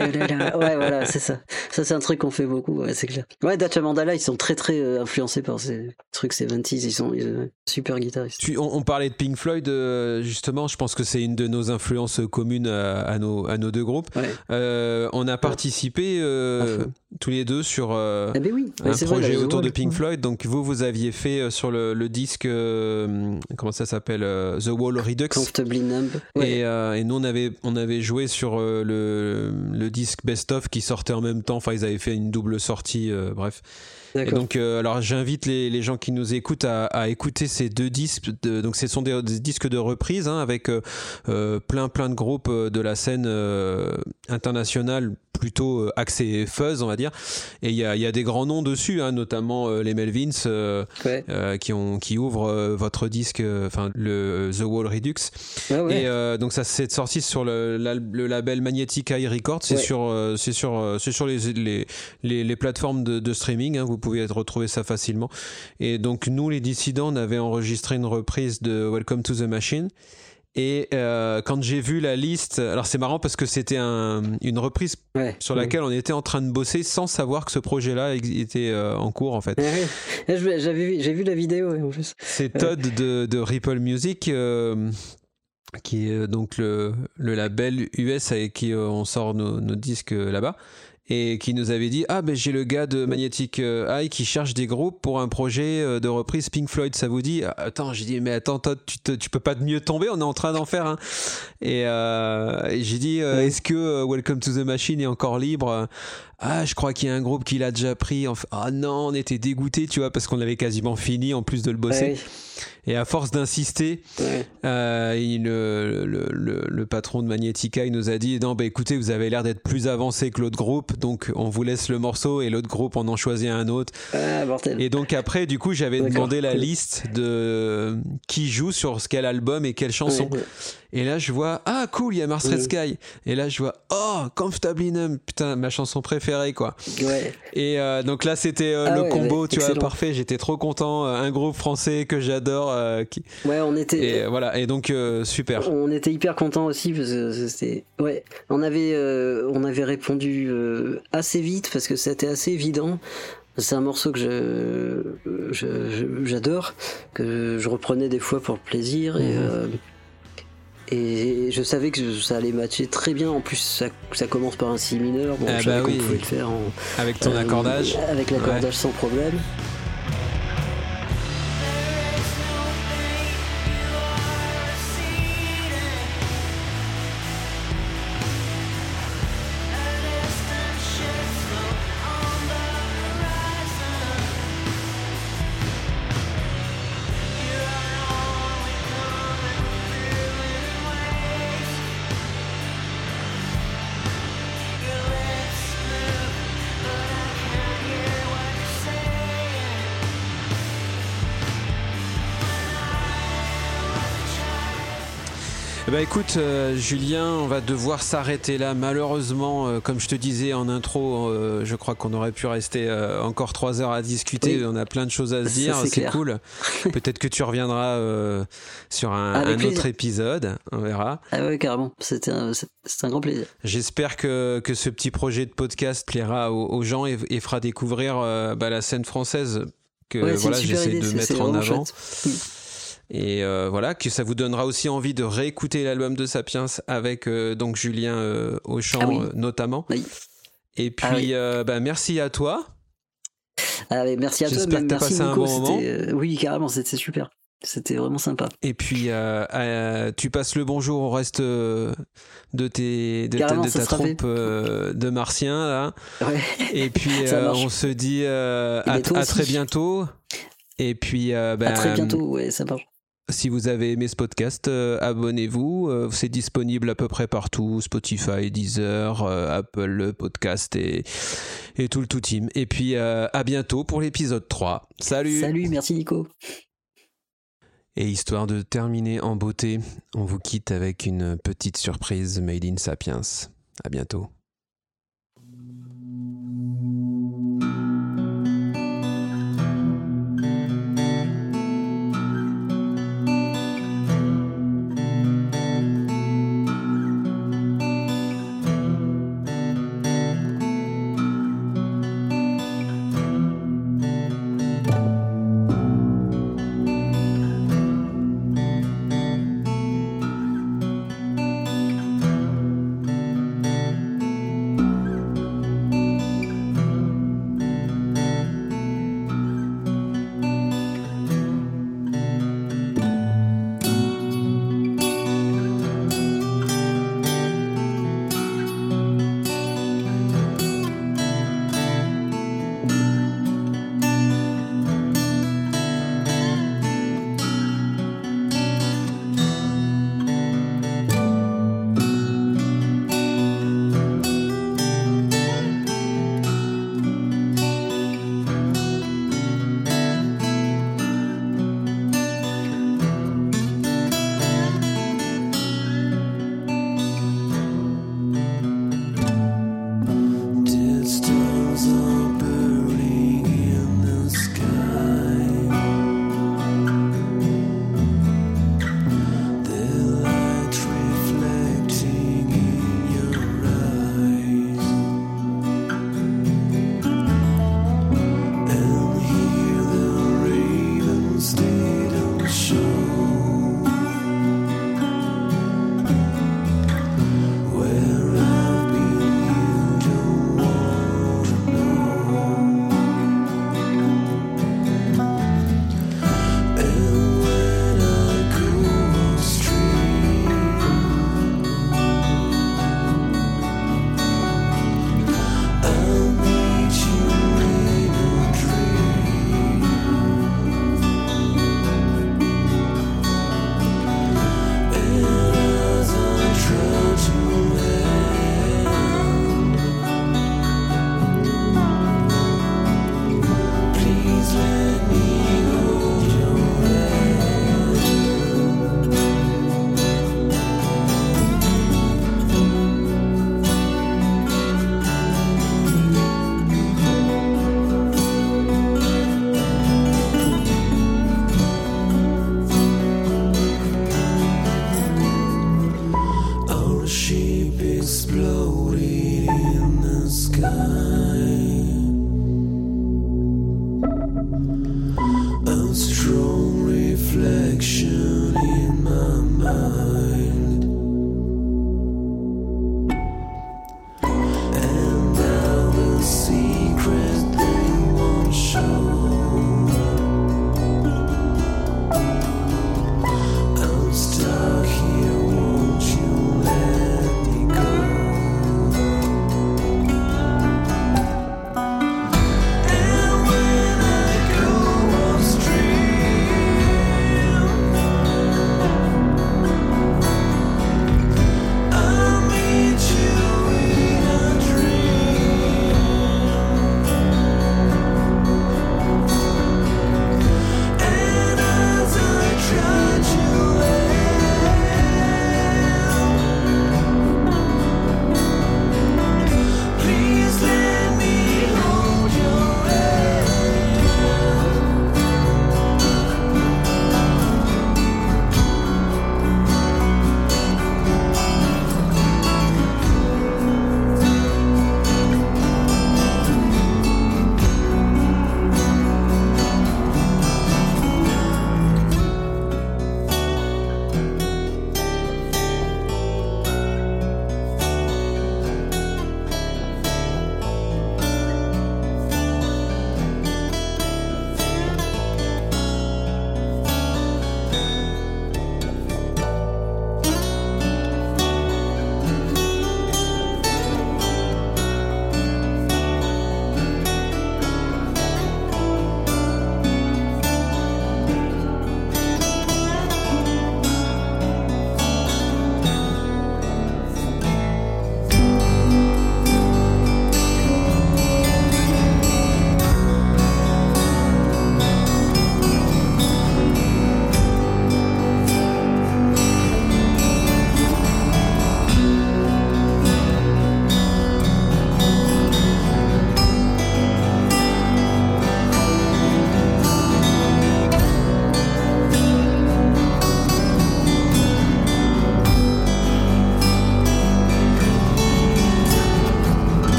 [SPEAKER 1] Euh.
[SPEAKER 2] Ouais, voilà, c'est ça. Ça, c'est un truc qu'on fait beaucoup, ouais, c'est clair. Ouais, Dacha Mandala, ils sont très, très euh, influencés par ces trucs 70s. Ils sont ils sont super guitaristes.
[SPEAKER 1] Tu- on, on parlait de Pink Floyd, euh, justement, je pense que c'est une de nos influences communes à, à nos, à nos deux groupes.
[SPEAKER 2] Ouais.
[SPEAKER 1] Euh, on a participé euh, tous les deux sur euh,
[SPEAKER 2] Ah, ben oui,
[SPEAKER 1] un
[SPEAKER 2] c'est vrai,
[SPEAKER 1] projet
[SPEAKER 2] la
[SPEAKER 1] autour de. Pink Floyd. Donc vous, vous aviez fait euh, sur le, le disque, euh, comment ça s'appelle, euh, The Wall Redux.
[SPEAKER 2] Comfortably Numb. Ouais.
[SPEAKER 1] Et, euh, et nous, on avait, on avait joué sur euh, le, disque Best of qui sortait en même temps. Enfin, ils avaient fait une double sortie, euh, bref. Et donc, euh, alors j'invite les, les gens qui nous écoutent à, à écouter ces deux disques. De, donc, ce sont des, des disques de reprise hein, avec euh, euh, plein plein de groupes de la scène euh, internationale plutôt axé fuzz, on va dire. Et il y a, il y a des grands noms dessus, hein, notamment les Melvins.
[SPEAKER 2] Ouais.
[SPEAKER 1] qui, ont, qui ouvrent votre disque, enfin le The Wall Redux.
[SPEAKER 2] Ouais.
[SPEAKER 1] Et donc ça s'est sorti sur le, la- le label Magnetic Eye Records. C'est
[SPEAKER 2] Ouais.
[SPEAKER 1] sur, c'est sur, c'est sur les, les, les, les plateformes de, de streaming. hein, vous pouvez retrouver ça facilement. Et donc nous, les dissidents, on avait enregistré une reprise de Welcome to the Machine. Et euh, quand j'ai vu la liste, alors c'est marrant parce que c'était un, une reprise
[SPEAKER 2] Ouais.
[SPEAKER 1] sur laquelle on était en train de bosser sans savoir que ce projet-là était euh, en cours en fait.
[SPEAKER 2] Ouais, J'avais j'ai vu la vidéo ouais, en plus.
[SPEAKER 1] C'est Todd de, de Ripple Music, euh, qui est donc le, le label US avec qui on sort nos, nos disques là-bas, et qui nous avait dit Ah, ben j'ai le gars de Magnetic euh, Eye qui cherche des groupes pour un projet euh, de reprise Pink Floyd, ça vous dit Ah, Attends, j'ai dit Mais attends, Todd, tu, te- tu peux pas mieux tomber, on est en train d'en faire un. Et, euh, et j'ai dit euh. Est-ce que euh, Welcome to the Machine est encore libre? Ah, je crois qu'il y a un groupe qui l'a déjà pris. Enfin, ah non, on était dégoûtés, tu vois, parce qu'on avait quasiment fini en plus de le bosser.
[SPEAKER 2] Ouais,
[SPEAKER 1] Et à force d'insister,
[SPEAKER 2] ouais.
[SPEAKER 1] euh, il- le, le, le, le patron de Magnetica il nous a dit non bah écoutez vous avez l'air d'être plus avancé que l'autre groupe donc on vous laisse le morceau et l'autre groupe on en choisit un autre
[SPEAKER 2] Ah,
[SPEAKER 1] et donc après du coup j'avais demandé la liste de qui joue sur quel album et quelle chanson
[SPEAKER 2] ouais.
[SPEAKER 1] Et là je vois ah cool il y a Mars Red. Sky et là je vois oh Comfortably Numb putain ma chanson préférée quoi
[SPEAKER 2] Ouais.
[SPEAKER 1] et euh, donc là, c'était euh,
[SPEAKER 2] Ah
[SPEAKER 1] le
[SPEAKER 2] ouais,
[SPEAKER 1] combo,
[SPEAKER 2] ouais,
[SPEAKER 1] tu vois, parfait. J'étais trop content. Euh, Un groupe français que j'adore. euh, qui...
[SPEAKER 2] Ouais, on était.
[SPEAKER 1] Et voilà. Et donc, super.
[SPEAKER 2] On était hyper contents aussi parce que c'était ouais on avait on avait répondu assez vite parce que c'était assez évident c'est un morceau que je j'adore que je reprenais des fois pour plaisir et
[SPEAKER 1] Mhm.
[SPEAKER 2] Et je savais que ça allait matcher très bien en plus ça, ça commence par un si mineur donc
[SPEAKER 1] Ah
[SPEAKER 2] je savais
[SPEAKER 1] bah oui.
[SPEAKER 2] pouvait le faire en,
[SPEAKER 1] Avec ton
[SPEAKER 2] euh,
[SPEAKER 1] accordage.
[SPEAKER 2] avec l'accordage sans problème
[SPEAKER 1] Eh ben, écoute, euh, Julien, on va devoir s'arrêter là. Malheureusement, euh, comme je te disais en intro, euh, je crois qu'on aurait pu rester encore trois heures à discuter.
[SPEAKER 2] Oui.
[SPEAKER 1] On a plein de choses à se dire.
[SPEAKER 2] c'est
[SPEAKER 1] cool. Peut-être que tu reviendras sur un, autre épisode. On verra.
[SPEAKER 2] ah ouais carrément c'était un, un grand plaisir
[SPEAKER 1] J'espère que, que ce petit projet de podcast plaira aux, aux gens et, et fera découvrir bah, la scène française que
[SPEAKER 2] Ouais,
[SPEAKER 1] voilà, j'essaie de mettre en avant.
[SPEAKER 2] chouette.
[SPEAKER 1] Et euh, voilà, que ça vous donnera aussi envie de réécouter l'album de Sapiens avec euh, donc Julien euh, au chant
[SPEAKER 2] Ah oui.
[SPEAKER 1] euh, notamment.
[SPEAKER 2] Oui.
[SPEAKER 1] Et puis,
[SPEAKER 2] Ah oui.
[SPEAKER 1] euh, bah, merci à toi.
[SPEAKER 2] Ah, mais merci à toi, merci
[SPEAKER 1] passé un
[SPEAKER 2] beaucoup.
[SPEAKER 1] bon moment.
[SPEAKER 2] oui, carrément, c'était super. C'était vraiment sympa.
[SPEAKER 1] Et puis, tu passes le bonjour au reste de, tes, de, ta, de troupe de martiens. Là.
[SPEAKER 2] Ouais.
[SPEAKER 1] Et puis, on se dit à, très bientôt. Et puis, euh, bah,
[SPEAKER 2] à très bientôt, ouais, ça marche.
[SPEAKER 1] Si vous avez aimé ce podcast, euh, abonnez-vous. Euh, c'est disponible à peu près partout Spotify, Deezer, euh, Apple Podcast et, et tout le tout team. Et puis à bientôt pour l'épisode 3. Salut
[SPEAKER 2] Salut, merci Nico.
[SPEAKER 1] Et histoire de terminer en beauté, on vous quitte avec une petite surprise Made in Sapiens. À bientôt.